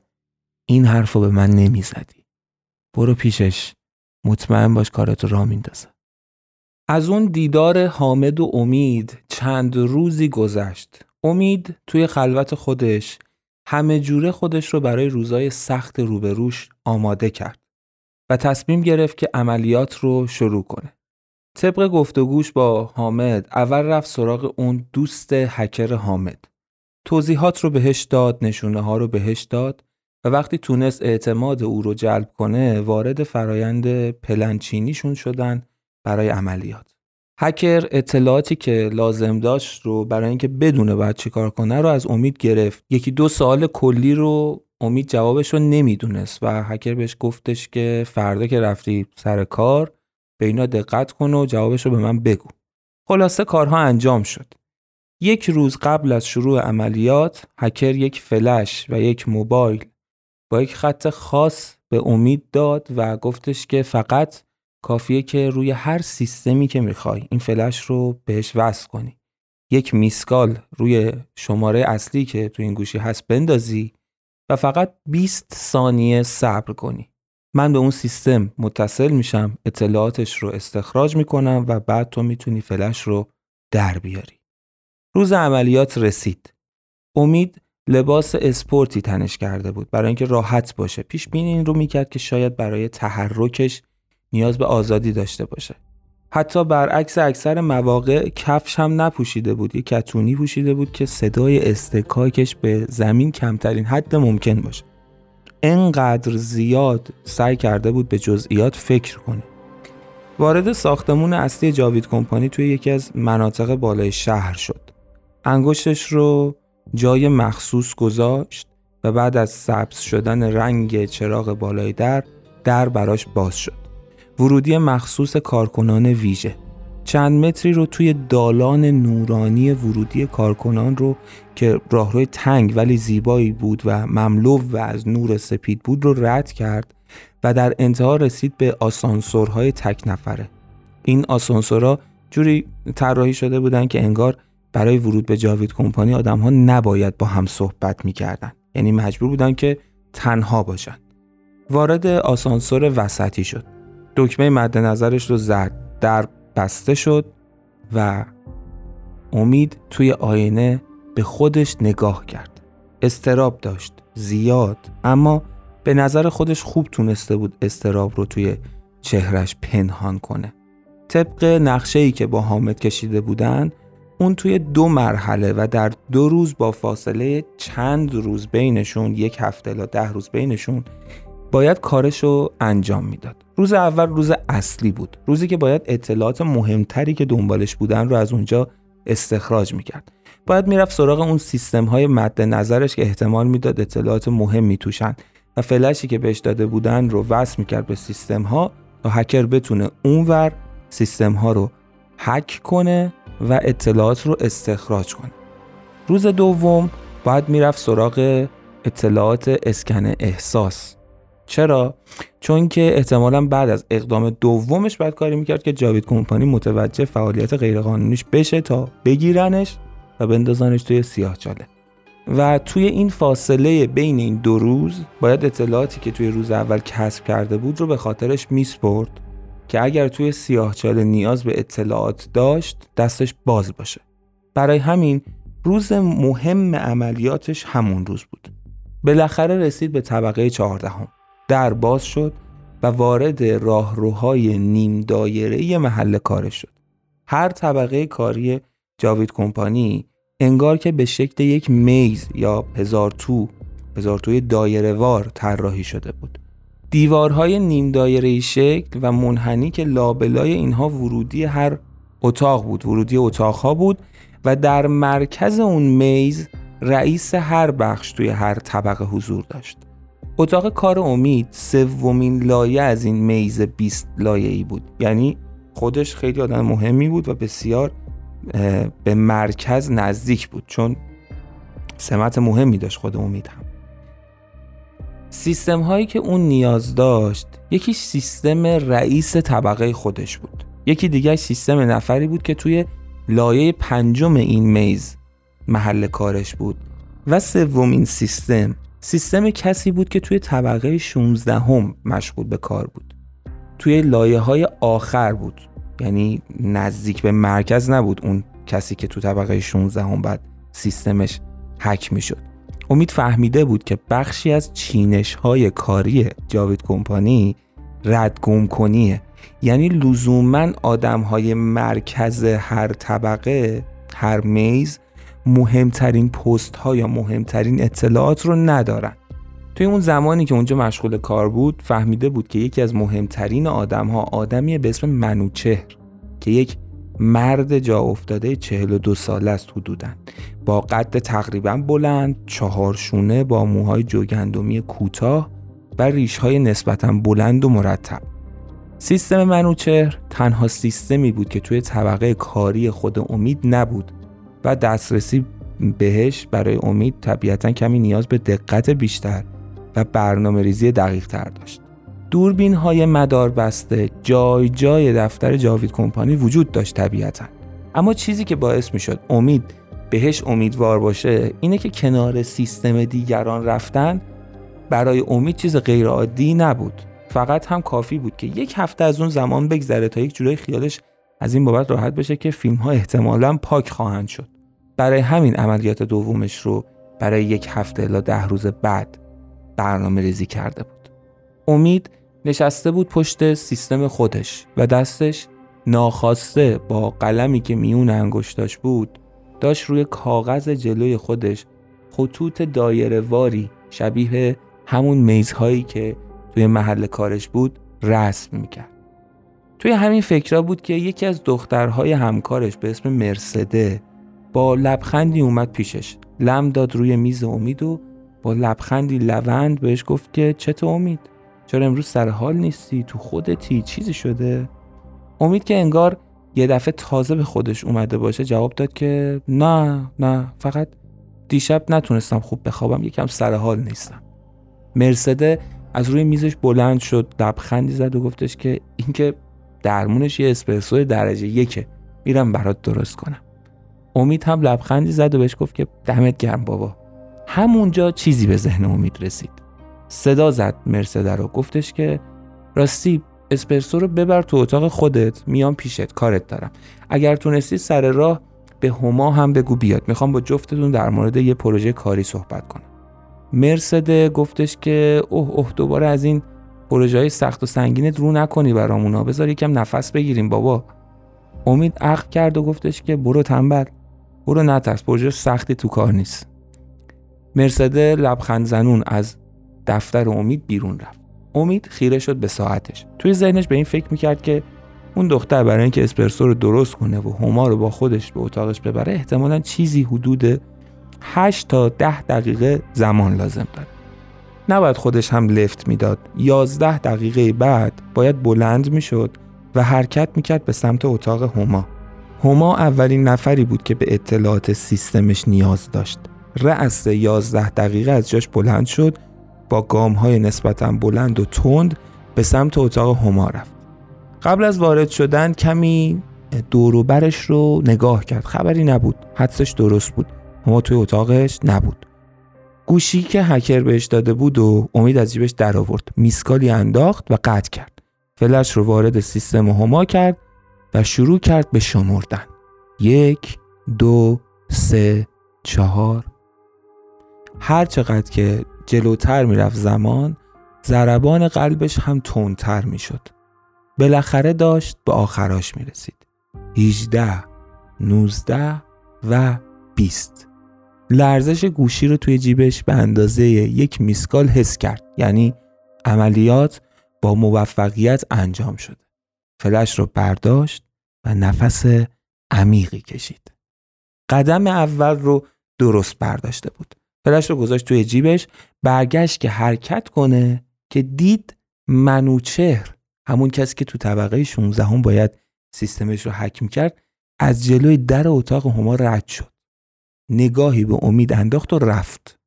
این حرف رو به من نمی‌زدی. برو پیشش مطمئن باش کارتو را میندازه. از اون دیدار حامد و امید چند روزی گذشت. امید توی خلوت خودش همه جوره خودش رو برای روزای سخت روبروش آماده کرد و تصمیم گرفت که عملیات رو شروع کنه. طبق گفتگوش با حامد اول رفت سراغ اون دوست هکر حامد. توضیحات رو بهش داد، نشونه ها رو بهش داد و وقتی تونست اعتماد او رو جلب کنه وارد فرایند پلنچینیشون شدن برای عملیات. هکر اطلاعاتی که لازم داشت رو برای اینکه بدونه باید چیکار کنه رو از امید گرفت یکی دو سوال کلی رو امید جوابش رو نمی‌دونست و هکر بهش گفتش که فردا که رفتی سر کار به اینا دقت کن و جوابش رو به من بگو. خلاصه کارها انجام شد. یک روز قبل از شروع عملیات هکر یک فلش و یک موبایل با یک خط خاص به امید داد و گفتش که فقط کافیه که روی هر سیستمی که می‌خوای این فلش رو بهش وصل کنی. یک میسکال روی شماره اصلی که تو این گوشی هست بندازی و فقط 20 ثانیه صبر کنی. من به اون سیستم متصل میشم اطلاعاتش رو استخراج می‌کنم و بعد تو می‌تونی فلش رو در بیاری. روز عملیات رسید. امید لباس اسپورتی تنش کرده بود. برای اینکه راحت باشه. پیش بینی این رو می‌کرد که شاید برای تحرکش نیاز به آزادی داشته باشه. حتی برعکس اکثر مواقع کفش هم نپوشیده بود. یه کتونی پوشیده بود که صدای استکاکش به زمین کمترین حد ممکن باشه. انقدر زیاد سعی کرده بود به جزئیات فکر کنه. وارد ساختمون اصلی جاوید کمپانی توی یکی از مناطق بالای شهر شد. انگشتش رو جای مخصوص گذاشت و بعد از سبز شدن رنگ چراغ بالای در در براش باز شد. ورودی مخصوص کارکنان ویژه. چند متری رو توی دالان نورانی ورودی کارکنان رو که راهروی تنگ ولی زیبایی بود و مملو و از نور سپید بود رو رد کرد و در انتها رسید به آسانسورهای تک نفره. این آسانسورها جوری طراحی شده بودن که انگار برای ورود به جاوید کمپانی آدم ها نباید با هم صحبت می‌کردن. یعنی مجبور بودن که تنها باشن. وارد آسانسور وسطی شد. دکمه مد نظرش رو زد. در بسته شد و امید توی آینه به خودش نگاه کرد. استراب داشت زیاد اما به نظر خودش خوب تونسته بود استراب رو توی چهرش پنهان کنه. طبق نقشه ای که با حامد کشیده بودن اون توی دو مرحله و در دو روز با فاصله چند روز بینشون یک هفته الا ده روز بینشون باید کارش رو انجام می‌داد. روز اول روز اصلی بود. روزی که باید اطلاعات مهمتری که دنبالش بودن رو از اونجا استخراج می‌کرد. باید می‌رفت سراغ اون سیستم های مد نظرش که احتمال می‌داد اطلاعات مهمی توشن و فلشی که بهش داده بودن رو وصل می‌کرد به سیستم ها تا هکر بتونه اونور سیستم ها رو هک کنه و اطلاعات رو استخراج کنه. روز دوم باید می‌رفت سراغ اطلاعات اسکن احساس. چرا؟ چون که احتمالا بعد از اقدام دومش باید کاری می‌کرد که جاوید کمپانی متوجه فعالیت غیرقانونیش بشه تا بگیرنش و بندازنش توی سیاه چاله و توی این فاصله بین این دو روز باید اطلاعاتی که توی روز اول کسب کرده بود رو به خاطرش میسپرد که اگر توی سیاهچاله نیاز به اطلاعات داشت دستش باز باشه. برای همین روز مهم عملیاتش همون روز بود. بالاخره رسید به طبقه چهاردهم. در باز شد و وارد راهروهای نیم دایره محل کارش شد. هر طبقه کاری جاوید کمپانی انگار که به شکل یک میز یا هزار تو هزار توی دایره وار طراحی شده بود. دیوارهای نیم دایره شکل و منحنی که لابلای اینها ورودی هر اتاق بود ورودی اتاقها بود و در مرکز اون میز رئیس هر بخش توی هر طبقه حضور داشت. اتاق کار امید سومین لایه از این میز 20 لایه ای بود. یعنی خودش خیلی آدم مهمی بود و بسیار به مرکز نزدیک بود چون سمت مهمی داشت خود امید هم. سیستم هایی که اون نیاز داشت یکی سیستم رئیس طبقه خودش بود. یکی دیگه سیستم نفری بود که توی لایه پنجم این میز محل کارش بود. و سومین سیستم سیستم کسی بود که توی طبقه 16 هم مشغول به کار بود. توی لایه های آخر بود. یعنی نزدیک به مرکز نبود اون کسی که تو طبقه 16 هم بعد سیستمش حک می شد امید فهمیده بود که بخشی از چینش های کاری جاوید کمپانی ردگم کنیه. یعنی لزوما آدم های مرکز هر طبقه هر میز مهمترین پست ها یا مهمترین اطلاعات رو ندارن. توی اون زمانی که اونجا مشغول کار بود فهمیده بود که یکی از مهمترین آدم ها آدمیه به اسم منوچهر که یک مرد جا افتاده 42 ساله است حدودا. با قد تقریبا بلند چهارشونه با موهای جوگندمی کوتاه و ریشهای نسبتا بلند و مرتب. سیستم منوچهر تنها سیستمی بود که توی طبقه کاری خود امید نبود. و دسترسی بهش برای امید طبیعتا کمی نیاز به دقت بیشتر و برنامه ریزی دقیق تر داشت. دوربین های مدار بسته جای جای دفتر جاوید کمپانی وجود داشت طبیعتا. اما چیزی که باعث می شد امید بهش امیدوار باشه اینه که کنار سیستم دیگران رفتن برای امید چیز غیرعادی نبود. فقط هم کافی بود که یک هفته از اون زمان بگذره تا یک جورای خیالش از این بابت راحت بشه که فیلم ها احتمالا پاک خواهند شد. برای همین عملیات دومش رو برای یک هفته الا ده روز بعد برنامه ریزی کرده بود. امید نشسته بود پشت سیستم خودش و دستش ناخواسته با قلمی که میون انگشتاش بود داشت روی کاغذ جلوی خودش خطوط دایره واری شبیه همون میزهایی که توی محل کارش بود رسم می‌کرد. توی همین فکرها بود که یکی از دخترهای همکارش به اسم مرسده با لبخندی اومد پیشش. لم داد روی میز امید و با لبخندی لوند بهش گفت که چطور امید؟ چرا امروز سر حال نیستی؟ تو خودتی؟ چیزی شده؟ امید که انگار یه دفعه تازه به خودش اومده باشه جواب داد که نه نه فقط دیشب نتونستم خوب بخوابم یکم سر حال نیستم. مرسده از روی میزش بلند شد لبخندی زد و گفتش که اینکه درمونش یه اسپرسو درجه یکه. میرم برات درست کنم. امید هم لبخندی زد و بهش گفت که دمت گرم بابا. همونجا چیزی به ذهن امید رسید. صدا زد مرسده رو. گفتش که راستی اسپرسو رو ببر تو اتاق خودت. میام پیشت. کارت دارم. اگر تونستی سر راه به هما هم بگو بیاد. می‌خوام با جفتتون در مورد یه پروژه کاری صحبت کنم. مرسده گفتش که اوه اوه دوباره از این پروژه های سخت و سنگینت رو نکنی برامونا. بذار یکم نفس بگیریم بابا. امید عقل کرد و گفتش که برو تنبل. برو نترس پروژه سختی تو کار نیست. مرسده لبخند زنون از دفتر امید بیرون رفت. امید خیره شد به ساعتش. توی ذهنش به این فکر می‌کرد که اون دختر برای اینکه اسپرسو رو درست کنه و هما رو با خودش به اتاقش ببره احتمالا چیزی حدود 8 تا 10 دقیقه زمان لازم داره. نباید خودش هم لفت می‌داد. 11 دقیقه بعد باید بلند می‌شد و حرکت می‌کرد به سمت اتاق هما. هما اولین نفری بود که به اطلاعات سیستمش نیاز داشت. رأس 11 دقیقه از جاش بلند شد با گام های نسبتا بلند و تند به سمت اتاق هما رفت. قبل از وارد شدن کمی دوروبرش رو نگاه کرد. خبری نبود. حدسش درست بود. هما توی اتاقش نبود. گوشی که هکر بهش داده بود و امید از جیبش در آورد میسکالی انداخت و قطع کرد. فلش رو وارد سیستم هما کرد. و شروع کرد به شمردن. یک دو سه چهار. هر چقدر که جلوتر می‌رفت زمان ضربان قلبش هم تندتر می‌شد. بالاخره داشت به آخراش می رسید 18 19 و 20 لرزش گوشی رو توی جیبش به اندازه یک میسکال حس کرد. یعنی عملیات با موفقیت انجام شد فلش رو برداشت و نفس عمیقی کشید. قدم اول رو درست برداشته بود. فلش رو گذاشت توی جیبش برگشت که حرکت کنه که دید منوچهر همون کسی که تو طبقه 16 هم باید سیستمش رو حک کرد از جلوی در اتاق هما رد شد. نگاهی به امید انداخت و رفت.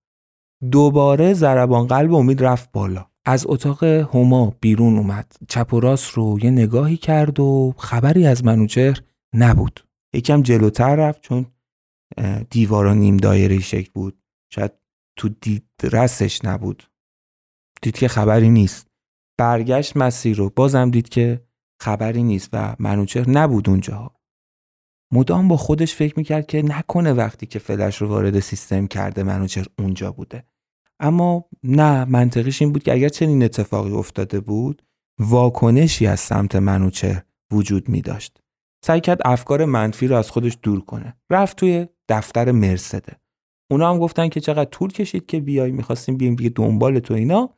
دوباره ضربان قلب امید رفت بالا. از اتاق هما بیرون اومد. چپ و راست رو یه نگاهی کرد و خبری از منوچهر نبود. یکم جلوتر رفت چون دیوارا نیم دایره شکل بود. شاید تو دید رسش نبود. دید که خبری نیست. برگشت مسیر رو. بازم دید که خبری نیست و منوچهر نبود اونجا. مدام با خودش فکر می‌کرد که نکنه وقتی که فلش رو وارد سیستم کرده منوچهر اونجا بوده. اما نه منطقیش این بود که اگر چنین اتفاقی افتاده بود واکنشی از سمت منوچهر وجود می داشت. سعی کرد افکار منفی رو از خودش دور کنه. رفت توی دفتر مرسده. اونا هم گفتن که چقدر طول کشید که بیای می‌خواستیم بیایم دیگه دنبال تو اینا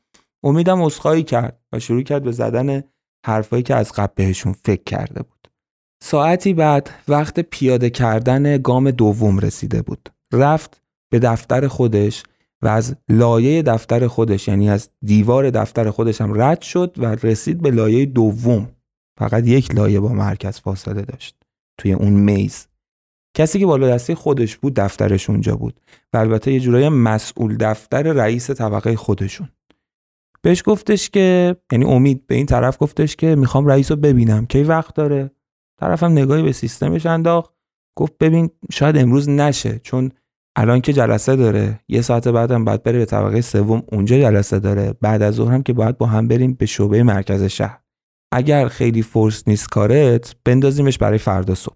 امیدم اسخایی کرد و شروع کرد به زدن حرفایی که از قبل بهشون فکر کرده بود ساعتی بعد وقت پیاده کردن گام دوم رسیده بود رفت به دفتر خودش و از لایه دفتر خودش یعنی از دیوار دفتر خودش هم رد شد و رسید به لایه دوم. فقط یک لایه با مرکز فاصله داشت توی اون میز. کسی که بالا دستی خودش بود دفترش اونجا بود و البته یه جورای مسئول دفتر رئیس طبقه خودشون. بهش گفتش که یعنی امید به این طرف گفتش که می‌خوام رئیس رو ببینم. کی وقت داره؟ طرفم نگاهی به سیستمش انداخت. گفت ببین شاید امروز نشه چون الان که جلسه داره یه ساعت بعدم باید بره به طبقه سوم اونجا جلسه داره. بعد از ظهر هم که باید با هم بریم به شعبه مرکز شهر. اگر خیلی فورس نیست کارت بندازیمش برای فردا صبح.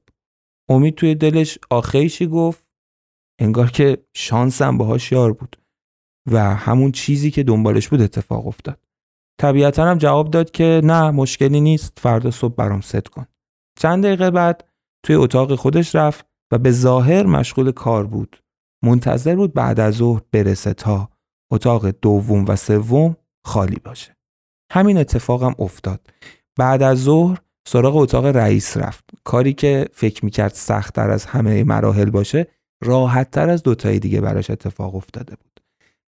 امید توی دلش آخیشی گفت؟ انگار که شانسم باهاش یار بود و همون چیزی که دنبالش بود اتفاق افتاد. طبیعتا هم جواب داد که نه مشکلی نیست فردا صبح برام ست کن. چند دقیقه بعد توی اتاق خودش رفت و به ظاهر مشغول کار بود. منتظر بود بعد از ظهر برسه تا اتاق دوم و سوم خالی باشه. همین اتفاقم افتاد. بعد از ظهر سراغ اتاق رئیس رفت. کاری که فکر می‌کرد سختتر از همه مراحل باشه راحتتر از دوتای دیگه براش اتفاق افتاده بود.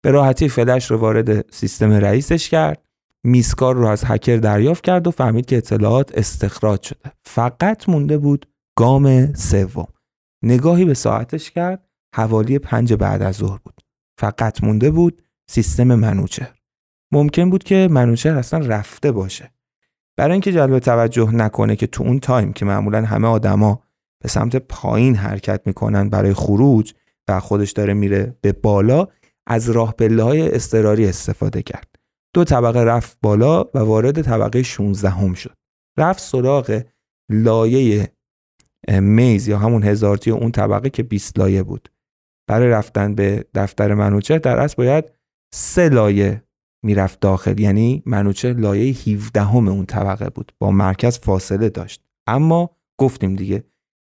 به راحتی فلش رو وارد سیستم رئیسش کرد. میسکار رو از هکر دریافت کرد و فهمید که اطلاعات استخراج شده. فقط مونده بود گام سوم. نگاهی به ساعتش کرد. حوالی پنج بعد از ظهر بود. فقط مونده بود سیستم منوچهر. ممکن بود که منوچهر اصلا رفته باشه. برای اینکه جلب توجه نکنه که تو اون تایم که معمولا همه آدما به سمت پایین حرکت می‌کنن برای خروج و خودش داره میره به بالا از راه پله های اضطراری استفاده کرد. دو طبقه رفت بالا و وارد طبقه 16 هم شد. رفت سراغ لایه میز یا همون هزارتی اون طبقه که 20 لایه بود. برای رفتن به دفتر منوچه در اصل باید سه لایه می‌رفت داخل. یعنی منوچه لایه 17 هم اون طبقه بود. با مرکز فاصله داشت. اما گفتیم دیگه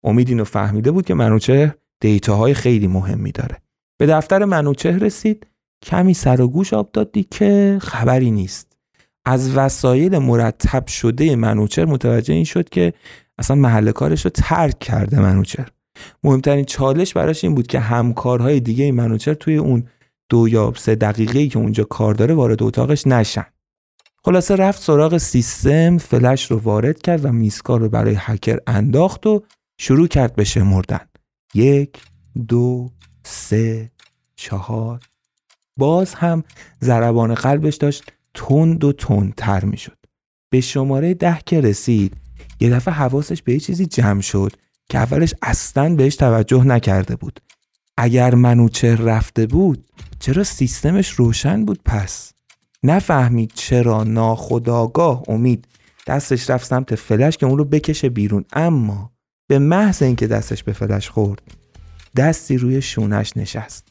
امید اینو فهمیده بود که منوچه دیتاهای خیلی مهمی داره. به دفتر منوچه رسید کمی سر و گوش آب دادی که خبری نیست. از وسایل مرتب شده منوچر متوجه این شد که اصلا محل کارش رو ترک کرده منوچر مهمترین چالش براش این بود که همکارهای دیگه منوچر توی اون دو یا سه دقیقه که اونجا کار داره وارد اتاقش نشن. خلاصه رفت سراغ سیستم فلش رو وارد کرد و میسکار رو برای هکر انداخت و شروع کرد به شمردن. یک دو سه چهار. باز هم ضربان قلبش داشت تند و تندتر می‌شد. به شماره ده که رسید یه دفعه حواسش به یه چیزی جمع شد. که اولش اصلا بهش توجه نکرده بود. اگر منوچه رفته بود چرا سیستمش روشن بود پس؟ نفهمید چرا ناخداگاه امید دستش رفت سمت فلش که اون رو بکشه بیرون. اما به محض اینکه دستش به فلش خورد دستی روی شونش نشست.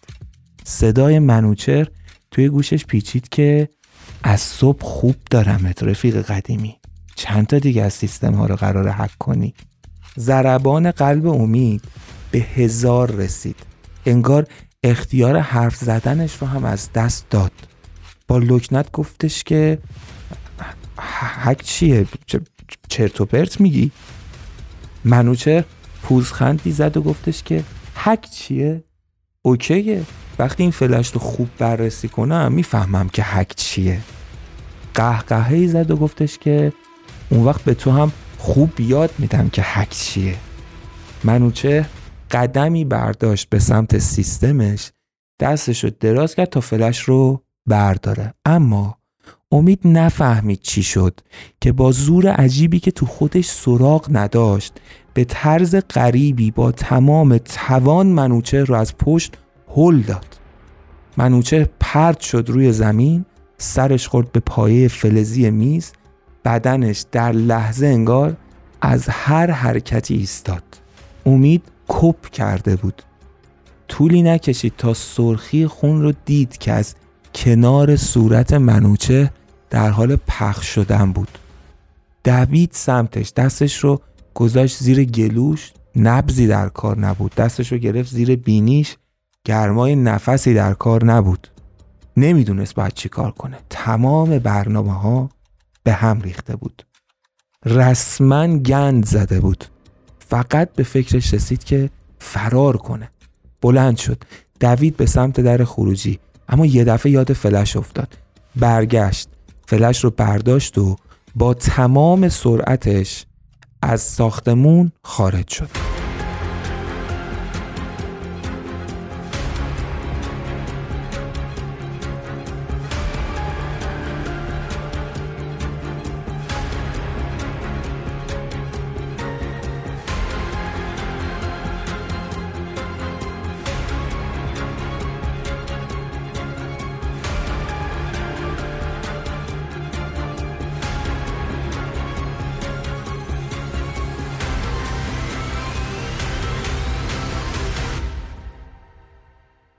صدای منوچر توی گوشش پیچید که از صبح خوب دارمت رفیق قدیمی. چند تا دیگه از سیستم ها رو قرار حک کنی؟ ضربان قلب امید به هزار رسید. انگار اختیار حرف زدنش رو هم از دست داد. با لکنت گفتش که حک چیه؟ چرت و پرت میگی؟ منوچر پوزخندی زد و گفتش که حک چیه؟ اوکیه. وقتی این فلش رو خوب بررسی کنم می‌فهمم که حک چیه. قهقهه زد و گفتش که اون وقت به تو هم خوب یاد میدم که حک چیه. منوچه قدمی برداشت به سمت سیستمش دستش رو دراز کرد تا فلش رو برداره. اما امید نفهمید چی شد که با زور عجیبی که تو خودش سراغ نداشت به طرز غریبی با تمام توان منوچه رو از پشت هل داد. منوچه پرد شد روی زمین سرش خورد به پایه فلزی میز بدنش در لحظه انگار از هر حرکتی ایستاد. امید کپ کرده بود. طولی نکشید تا سرخی خون رو دید که از کنار صورت منوچه در حال پخش شدن بود. دوید سمتش دستش رو گذاشت زیر گلوش نبزی در کار نبود. دستش رو گرفت زیر بینیش گرمای نفسی در کار نبود. نمی‌دونست باید چی کار کنه. تمام برنامه ها به هم ریخته بود. رسما گند زده بود. فقط به فکرش رسید که فرار کنه. بلند شد. دوید به سمت در خروجی. اما یه دفعه یاد فلش افتاد. برگشت. فلش رو برداشت و با تمام سرعتش از ساختمون خارج شد.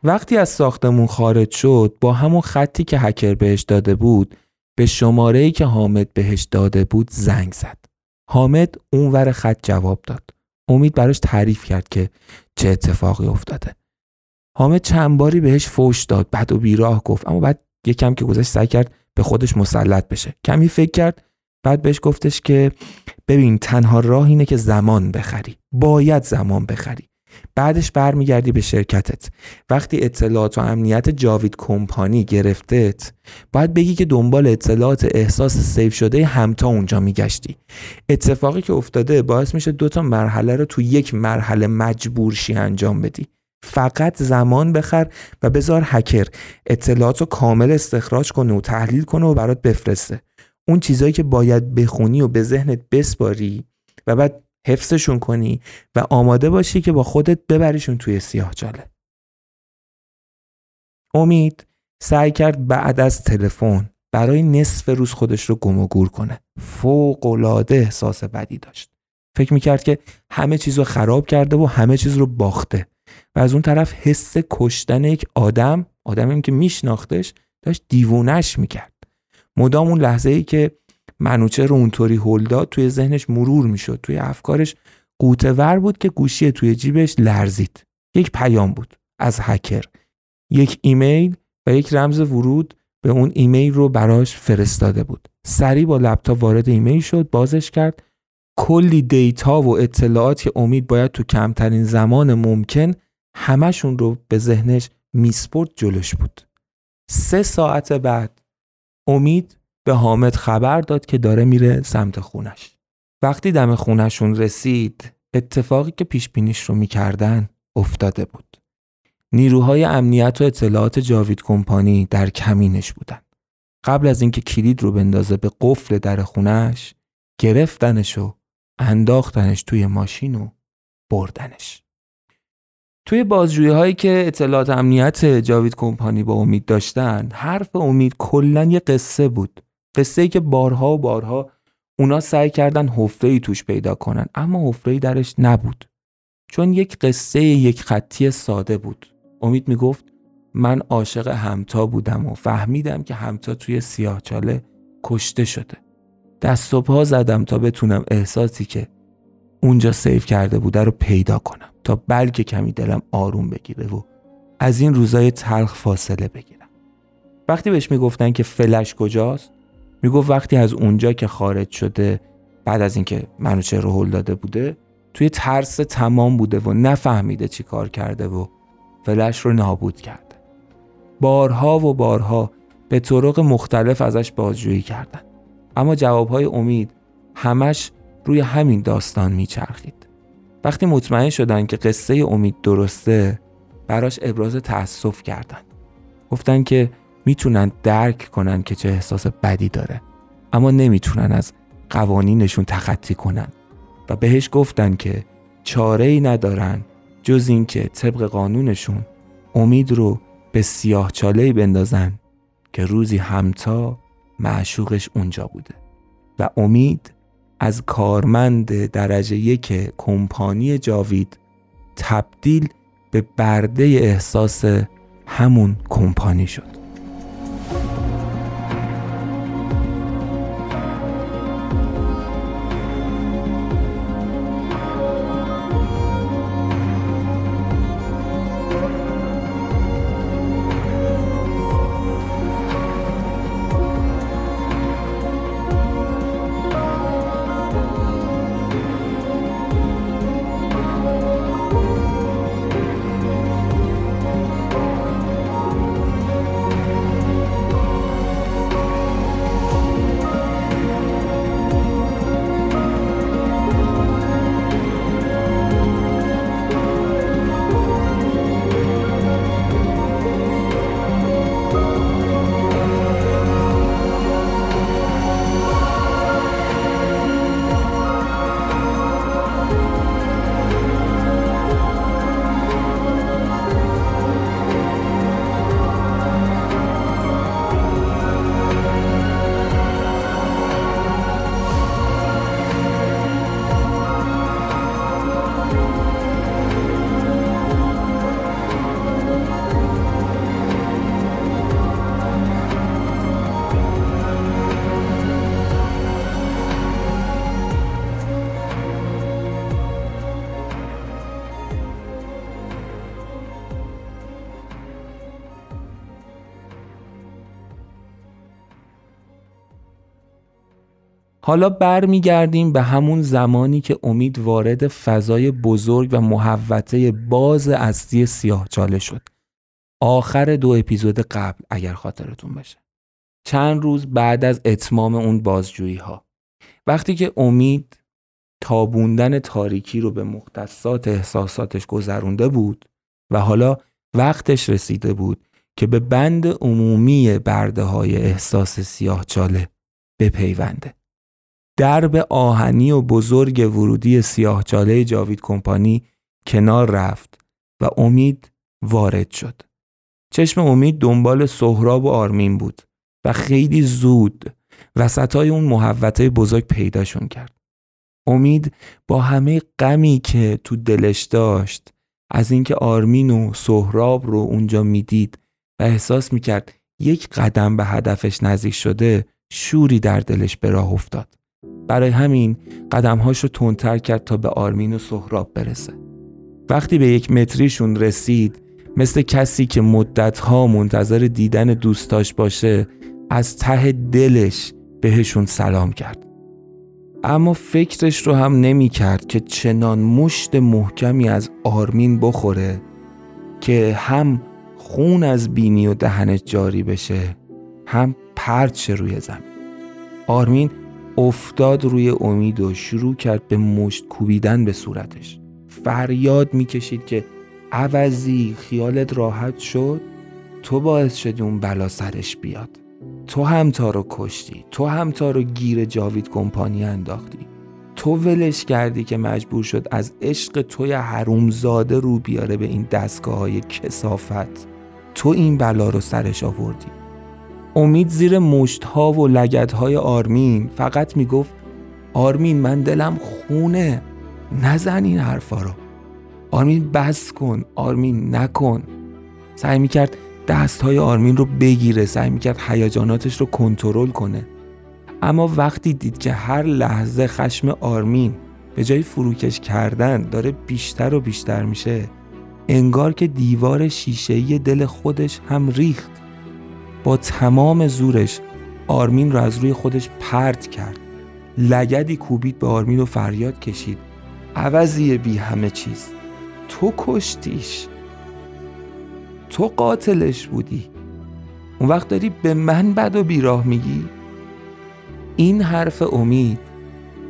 وقتی از ساختمون خارج شد با همون خطی که هکر بهش داده بود به شماره که حامد بهش داده بود زنگ زد. حامد اونور خط جواب داد. امید براش تعریف کرد که چه اتفاقی افتاده. حامد چند باری بهش فوش داد بعد و بیراه گفت اما بعد یکم که گذشت سعی کرد به خودش مسلط بشه کمی فکر کرد بعد بهش گفتش که ببین تنها راه اینه که زمان بخری باید زمان بخری بعدش برمیگردی به شرکتت. وقتی اطلاعات و امنیت جاوید کمپانی گرفتت باید بگی که دنبال اطلاعات احساس سیف شده همتا اونجا میگشتی. اتفاقی که افتاده باعث میشه دوتا مرحله رو تو یک مرحله مجبورشی انجام بدی. فقط زمان بخر و بذار هکر اطلاعات رو کامل استخراج کنه و تحلیل کنه و برات بفرسته. اون چیزایی که باید بخونی و به ذهنت بسپاری و بعد حفظشون کنی و آماده باشی که با خودت ببریشون توی سیاه جاله. امید سعی کرد بعد از تلفن برای نصف روز خودش رو گم و گور کنه. فوق العاده احساس بدی داشت. فکر می‌کرد که همه چیز رو خراب کرده و همه چیز رو باخته و از اون طرف حس کشتن یک آدم آدمی که میشناختش داشت دیوونش می‌کرد. مدام اون لحظه ای که منوچهر رو اونطوری هل توی ذهنش مرور می‌شد. توی افکارش غوطه‌ور بود که گوشی توی جیبش لرزید. یک پیام بود از هکر. یک ایمیل و یک رمز ورود به اون ایمیل رو براش فرستاده بود. سریع با لپتاپ وارد ایمیل شد بازش کرد. کلی data و اطلاعات که امید باید تو کمترین زمان ممکن همشون رو به ذهنش میسپرد جلوش بود. سه ساعت بعد امید به حامد خبر داد که داره میره سمت خونش. وقتی دم خونشون رسید اتفاقی که پیش بینیش رو می‌کردن افتاده بود. نیروهای امنیت و اطلاعات جاوید کمپانی در کمینش بودن. قبل از اینکه کلید رو بندازه به قفل در خونش گرفتنش و انداختنش توی ماشین و بردنش. توی بازجویی هایی که اطلاعات امنیت جاوید کمپانی با امید داشتن حرف امید کلا یه قصه بود. قصه ای که بارها و بارها اونا سعی کردن حفره ای توش پیدا کنن اما حفره ای درش نبود. چون یک قصه یک خطی ساده بود. امید می‌گفت من عاشق همتا بودم و فهمیدم که همتا توی سیاهچاله کشته شده. دست و پا زدم تا بتونم احساسی که اونجا سیف کرده بوده رو پیدا کنم تا بلکه کمی دلم آروم بگیره و از این روزای تلخ فاصله بگیرم. وقتی بهش می‌گفتن که فلش کجاست می‌گفت وقتی از اونجا که خارج شده بعد از اینکه منوچه رو هل داده بوده توی ترس تمام بوده و نفهمیده چی کار کرده و فلش رو نابود کرده. بارها و بارها به طرق مختلف ازش بازجویی کردن. اما جوابهای امید همش روی همین داستان میچرخید. وقتی مطمئن شدن که قصه امید درسته براش ابراز تأسف کردن. گفتن که می‌تونن درک کنن که چه احساس بدی داره. اما نمی‌تونن از قوانینشون تخطی کنن. و بهش گفتن که چاره ای ندارن جز اینکه طبق قانونشون امید رو به سیاه چاله بندازن که روزی همتا معشوقش اونجا بوده. و امید از کارمند درجه یک کمپانی جاوید تبدیل به برده احساس همون کمپانی شد. حالا برمیگردیم به همون زمانی که امید وارد فضای بزرگ و محوطه باز اصلی سیاه چاله شد. آخر دو اپیزود قبل اگر خاطرتون باشه. چند روز بعد از اتمام اون بازجویی ها. وقتی که امید تابوندن تاریکی رو به مختصات احساساتش گذرونده بود و حالا وقتش رسیده بود که به بند عمومی برده های احساس سیاه چاله بپیونده. درب آهنی و بزرگ ورودی سیاهچاله جاوید کمپانی کنار رفت و امید وارد شد. چشم امید دنبال سهراب و آرمین بود و خیلی زود وسطای اون محوطه بزرگ پیداشون کرد. امید با همه غمی که تو دلش داشت از اینکه آرمین و سهراب رو اونجا می‌دید و احساس می‌کرد یک قدم به هدفش نزدیک شده شوری در دلش به راه افتاد. برای همین قدمهاش رو تندتر کرد تا به آرمین و سهراب برسه. وقتی به یک متریشون رسید مثل کسی که مدتها منتظر دیدن دوستاش باشه از ته دلش بهشون سلام کرد. اما فکرش رو هم نمی کرد که چنان مشت محکمی از آرمین بخوره که هم خون از بینی و دهنش جاری بشه هم پرچ روی زمین. آرمین افتاد روی امید و شروع کرد به مشت کوبیدن به صورتش. فریاد می‌کشید که عوضی خیالت راحت شد؟ تو باعث شدی اون بلا سرش بیاد. تو همتا رو کشتی تو همتا رو گیر جاوید کمپانی انداختی. تو ولش کردی که مجبور شد از عشق توی حرومزاده رو بیاره به این دستگاه های کسافت. تو این بلا رو سرش آوردی. امید زیر مشت ها و لگت های آرمین. فقط می‌گفت آرمین من دلم خونه. نزن این حرفا رو. آرمین بس کن. آرمین نکن. سعی می‌کرد دست های آرمین رو بگیره. سعی می‌کرد هیجاناتش رو کنترل کنه. اما وقتی دید که هر لحظه خشم آرمین به جای فروکش کردن داره بیشتر و بیشتر میشه انگار که دیوار شیشه‌ای دل خودش هم ریخت. با تمام زورش آرمین رو از روی خودش پرت کرد. لگدی کوبید به آرمین و فریاد کشید. عوضی بی همه چیز. تو کشتیش. تو قاتلش بودی. اون وقت داری به من بد و بیراه میگی؟ این حرف امید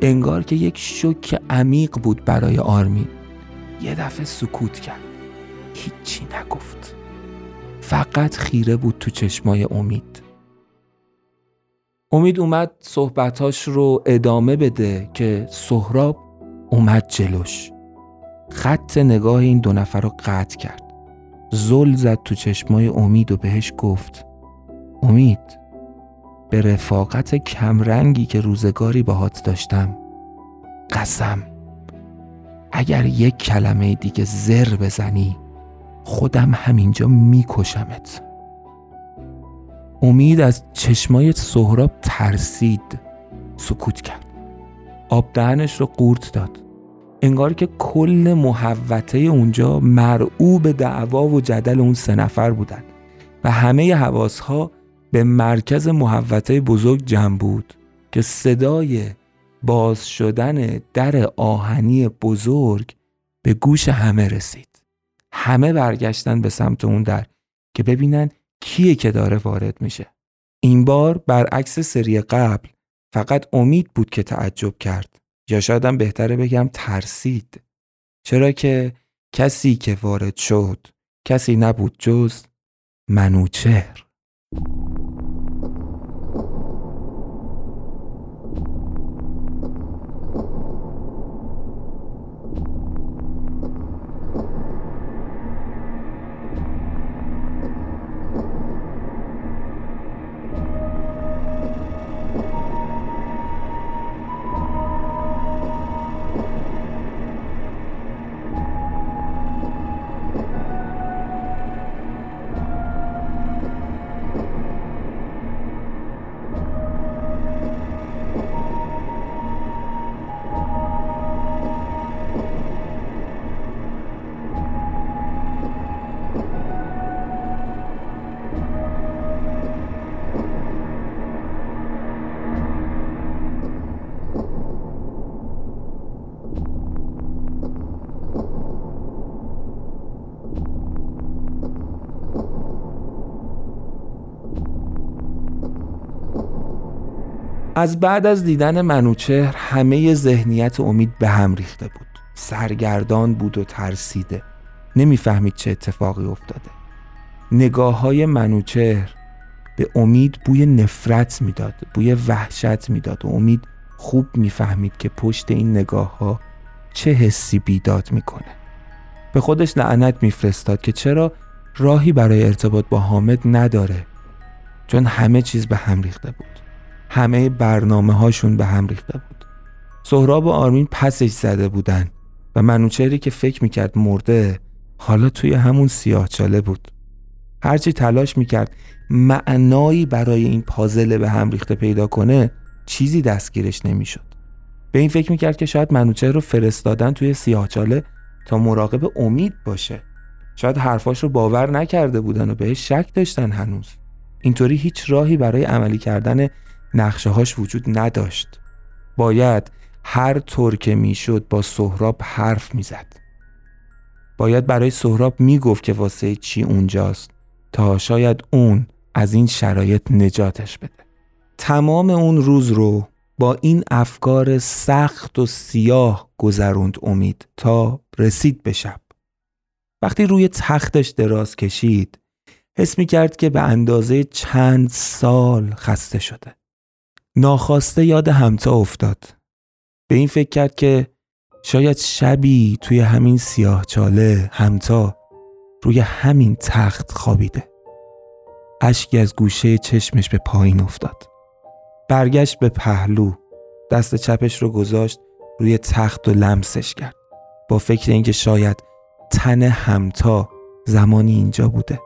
انگار که یک شک عمیق بود برای آرمین. یه دفعه سکوت کرد. هیچی نگفت. فقط خیره بود تو چشمای امید. امید اومد صحبتاش رو ادامه بده که سهراب اومد جلوش. خط نگاه این دو نفر رو قطع کرد. زل زد تو چشمای امید و بهش گفت امید به رفاقت کمرنگی که روزگاری باهات داشتم قسم اگر یک کلمه دیگه زر بزنی خودم همینجا میکشمت. امید از چشمای سهراب ترسید. سکوت کرد. آب دهنش رو قورت داد. انگار که کل محوطه اونجا مرعوب دعوا و جدل اون سه نفر بودن و همه حواسها به مرکز محوطه بزرگ جمع بود که صدای باز شدن در آهنی بزرگ به گوش همه رسید. همه برگشتن به سمت اون در که ببینن کیه که داره وارد میشه. این بار برعکس سری قبل فقط امید بود که تعجب کرد. یا شایدم بهتره بگم ترسید. چرا که کسی که وارد شد کسی نبود جز منوچهر. از بعد از دیدن منوچهر همه ذهنیت امید به هم ریخته بود. سرگردان بود و ترسیده. نمی‌فهمید چه اتفاقی افتاده. نگاه های منوچهر به امید بوی نفرت می‌داد بوی وحشت می‌داد و امید خوب می‌فهمید که پشت این نگاه ها چه حسی بیداد می‌کنه. به خودش لعنت میفرستاد که چرا راهی برای ارتباط با حامد نداره چون همه چیز به هم ریخته بود. همه برنامه هاشون به هم ریخته بود. سهراب و آرمین پسش زده بودن و منوچهری که فکر می‌کرد مرده حالا توی همون سیاه چاله بود. هرچی تلاش می‌کرد معنایی برای این پازل به هم ریخته پیدا کنه چیزی دستگیرش نمی‌شد. به این فکر می‌کرد که شاید منوچهر رو فرستادن توی سیاهچاله تا مراقب امید باشه. شاید حرفاش رو باور نکرده بودن و بهش شک داشتن هنوز. اینطوری هیچ راهی برای عملی کردن نقشه هاش وجود نداشت. باید هر طور که می‌شد با سهراب حرف می‌زد. باید برای سهراب می‌گفت که واسه چی اونجاست تا شاید اون از این شرایط نجاتش بده. تمام اون روز رو با این افکار سخت و سیاه گذروند امید تا رسید به شب. وقتی روی تختش دراز کشید حس می کرد که به اندازه چند سال خسته شده. ناخواسته یاد همتا افتاد. به این فکر کرد که شاید شبی توی همین سیاه چاله همتا روی همین تخت خوابیده. اشکی از گوشه چشمش به پایین افتاد. برگشت به پهلو دست چپش رو گذاشت روی تخت و لمسش کرد. با فکر اینکه شاید تن همتا زمانی اینجا بوده.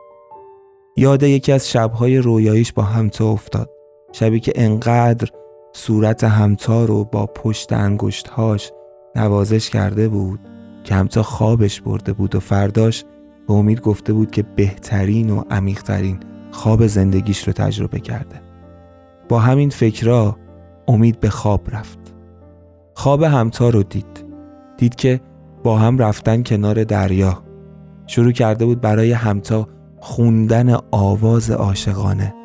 یاد یکی از شبهای رویاییش با همتا افتاد. شبی که انقدر صورت همتا رو با پشت انگشتهاش نوازش کرده بود که همتا خوابش برده بود و فرداش به امید گفته بود که بهترین و عمیقترین خواب زندگیش رو تجربه کرده. با همین فکرها امید به خواب رفت. خواب همتا رو دید. دید که با هم رفتن کنار دریا. شروع کرده بود برای همتا خوندن آواز عاشقانه.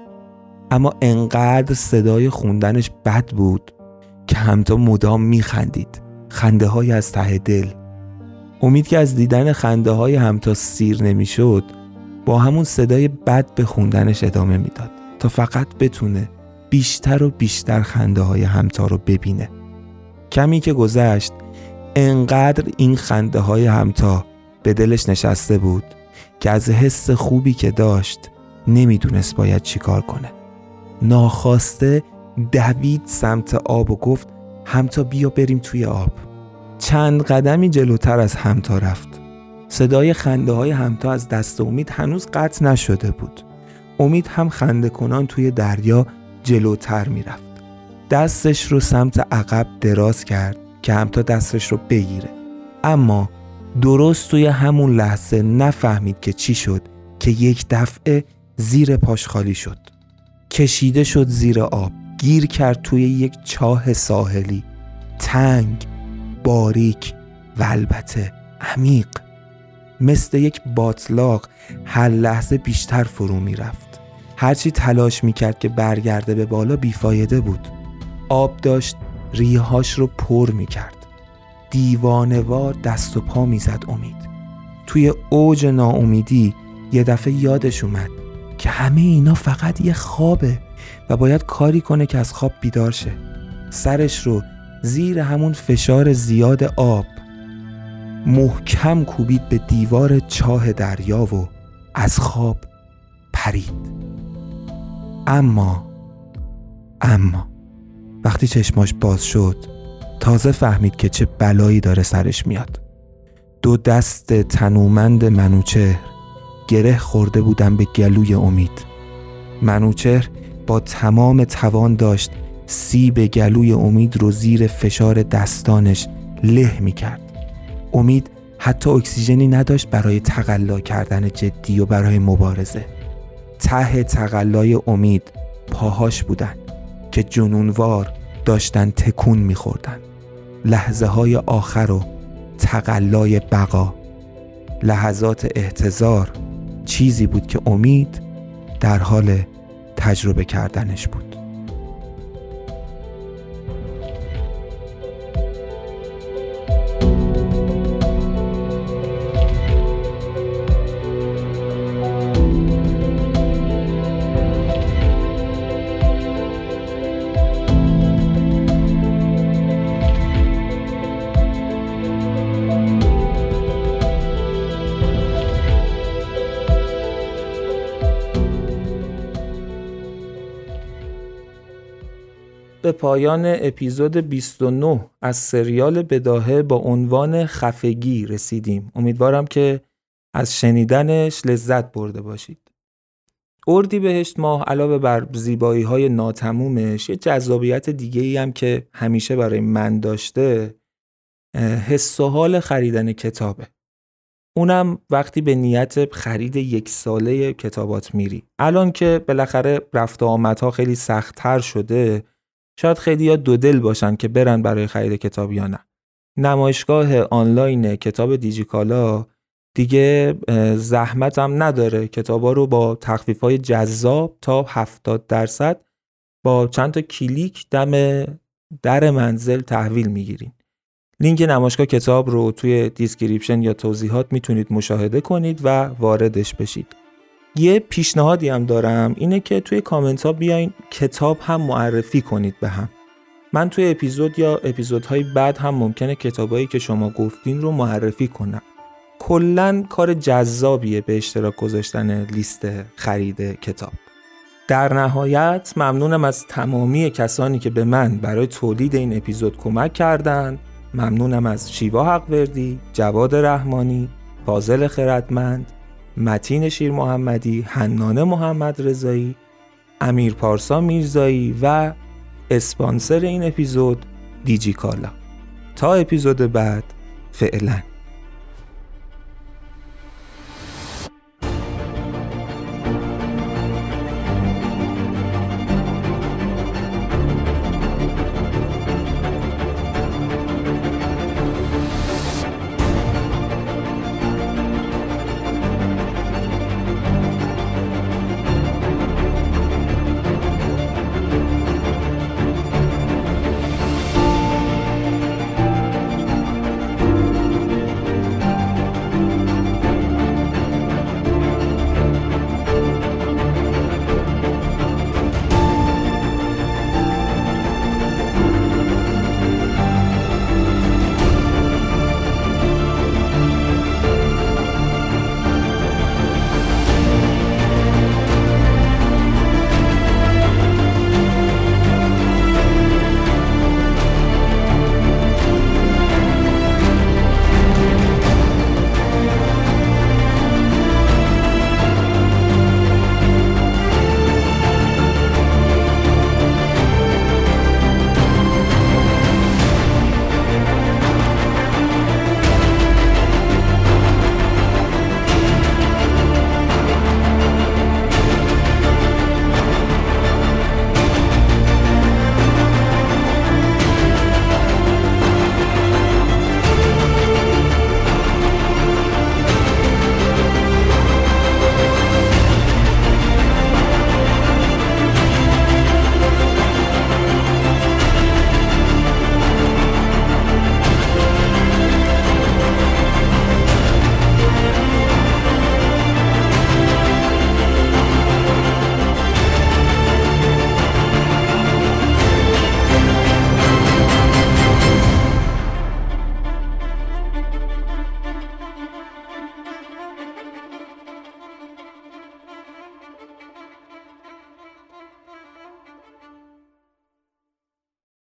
اما انقدر صدای خوندنش بد بود که همتا مدام میخندید. خنده های از ته دل. امید که از دیدن خنده های همتا سیر نمی‌شد با همون صدای بد به خوندنش ادامه می‌داد تا فقط بتونه بیشتر و بیشتر خنده های همتا رو ببینه. کمی که گذشت انقدر این خنده های همتا به دلش نشسته بود که از حس خوبی که داشت نمی‌دونست باید چیکار کنه. ناخواسته دوید سمت آب و گفت همتا بیا بریم توی آب. چند قدمی جلوتر از همتا رفت. صدای خنده های همتا از دست امید هنوز قطع نشده بود. امید هم خنده کنان توی دریا جلوتر می‌رفت. دستش رو سمت عقب دراز کرد که همتا دستش رو بگیره. اما درست توی همون لحظه نفهمید که چی شد که یک دفعه زیر پاش خالی شد. کشیده شد زیر آب گیر کرد توی یک چاه ساحلی. تنگ باریک و البته عمیق. مثل یک باطلاق هر لحظه بیشتر فرو می‌رفت. هرچی تلاش می‌کرد که برگرده به بالا بیفایده بود. آب داشت ریهاش رو پر می‌کرد. دیوانوار دست و پا می‌زد امید. توی اوج ناامیدی یه دفعه یادش اومد. که همه اینا فقط یه خوابه و باید کاری کنه که از خواب بیدار شه. سرش رو زیر همون فشار زیاد آب محکم کوبید به دیوار چاه دریا و از خواب پرید. اما اما وقتی چشماش باز شد تازه فهمید که چه بلایی داره سرش میاد. دو دست تنومند منوچهر گره خورده بودن به گلوی امید. منوچهر با تمام توان داشت سیب گلوی امید رو زیر فشار دستانش له می کرد امید حتی اکسیژنی نداشت برای تقلا کردن جدی و برای مبارزه. ته تقلای امید پاهاش بودن که جنونوار داشتن تکون میخوردن. لحظه های آخر و تقلای بقا لحظات احتضار چیزی بود که امید در حال تجربه کردنش بود. پایان اپیزود 29 از سریال بداهه با عنوان خفگی رسیدیم. امیدوارم که از شنیدنش لذت برده باشید. اردی بهشت ماه علاوه بر زیبایی های ناتمومش یه جذابیت دیگه ای هم که همیشه برای من داشته حس و حال خریدن کتابه. اونم وقتی به نیت خرید یک ساله کتابات میری. الان که بالاخره رفت آمدها خیلی سختتر شده شاید خیلی دو دل باشن که برن برای خرید کتاب یا نه. نمایشگاه آنلاین کتاب دیجیکالا دیگه زحمت هم نداره. کتابا رو با تخفیف های جذاب تا 70 درصد با چند تا کلیک دم در منزل تحویل می‌گیرین. لینک نمایشگاه کتاب رو توی description یا توضیحات می‌تونید مشاهده کنید و واردش بشید. یه پیشنهادی هم دارم اینه که توی کامنت ها بیاین کتاب هم معرفی کنید به هم. من توی اپیزود یا اپیزودهای بعد هم ممکنه کتابایی که شما گفتین رو معرفی کنم. کلا کار جذابیه به اشتراک گذاشتن لیست خرید کتاب. در نهایت ممنونم از تمامی کسانی که به من برای تولید این اپیزود کمک کردند. ممنونم از شیوا حقوردی، جواد رحمانی، فاضل خردمند، متین شیر محمدی، حنانه محمد رضایی، امیر پارسا میرزایی و اسپانسر این اپیزود دیجی کالا تا اپیزود بعد فعلا.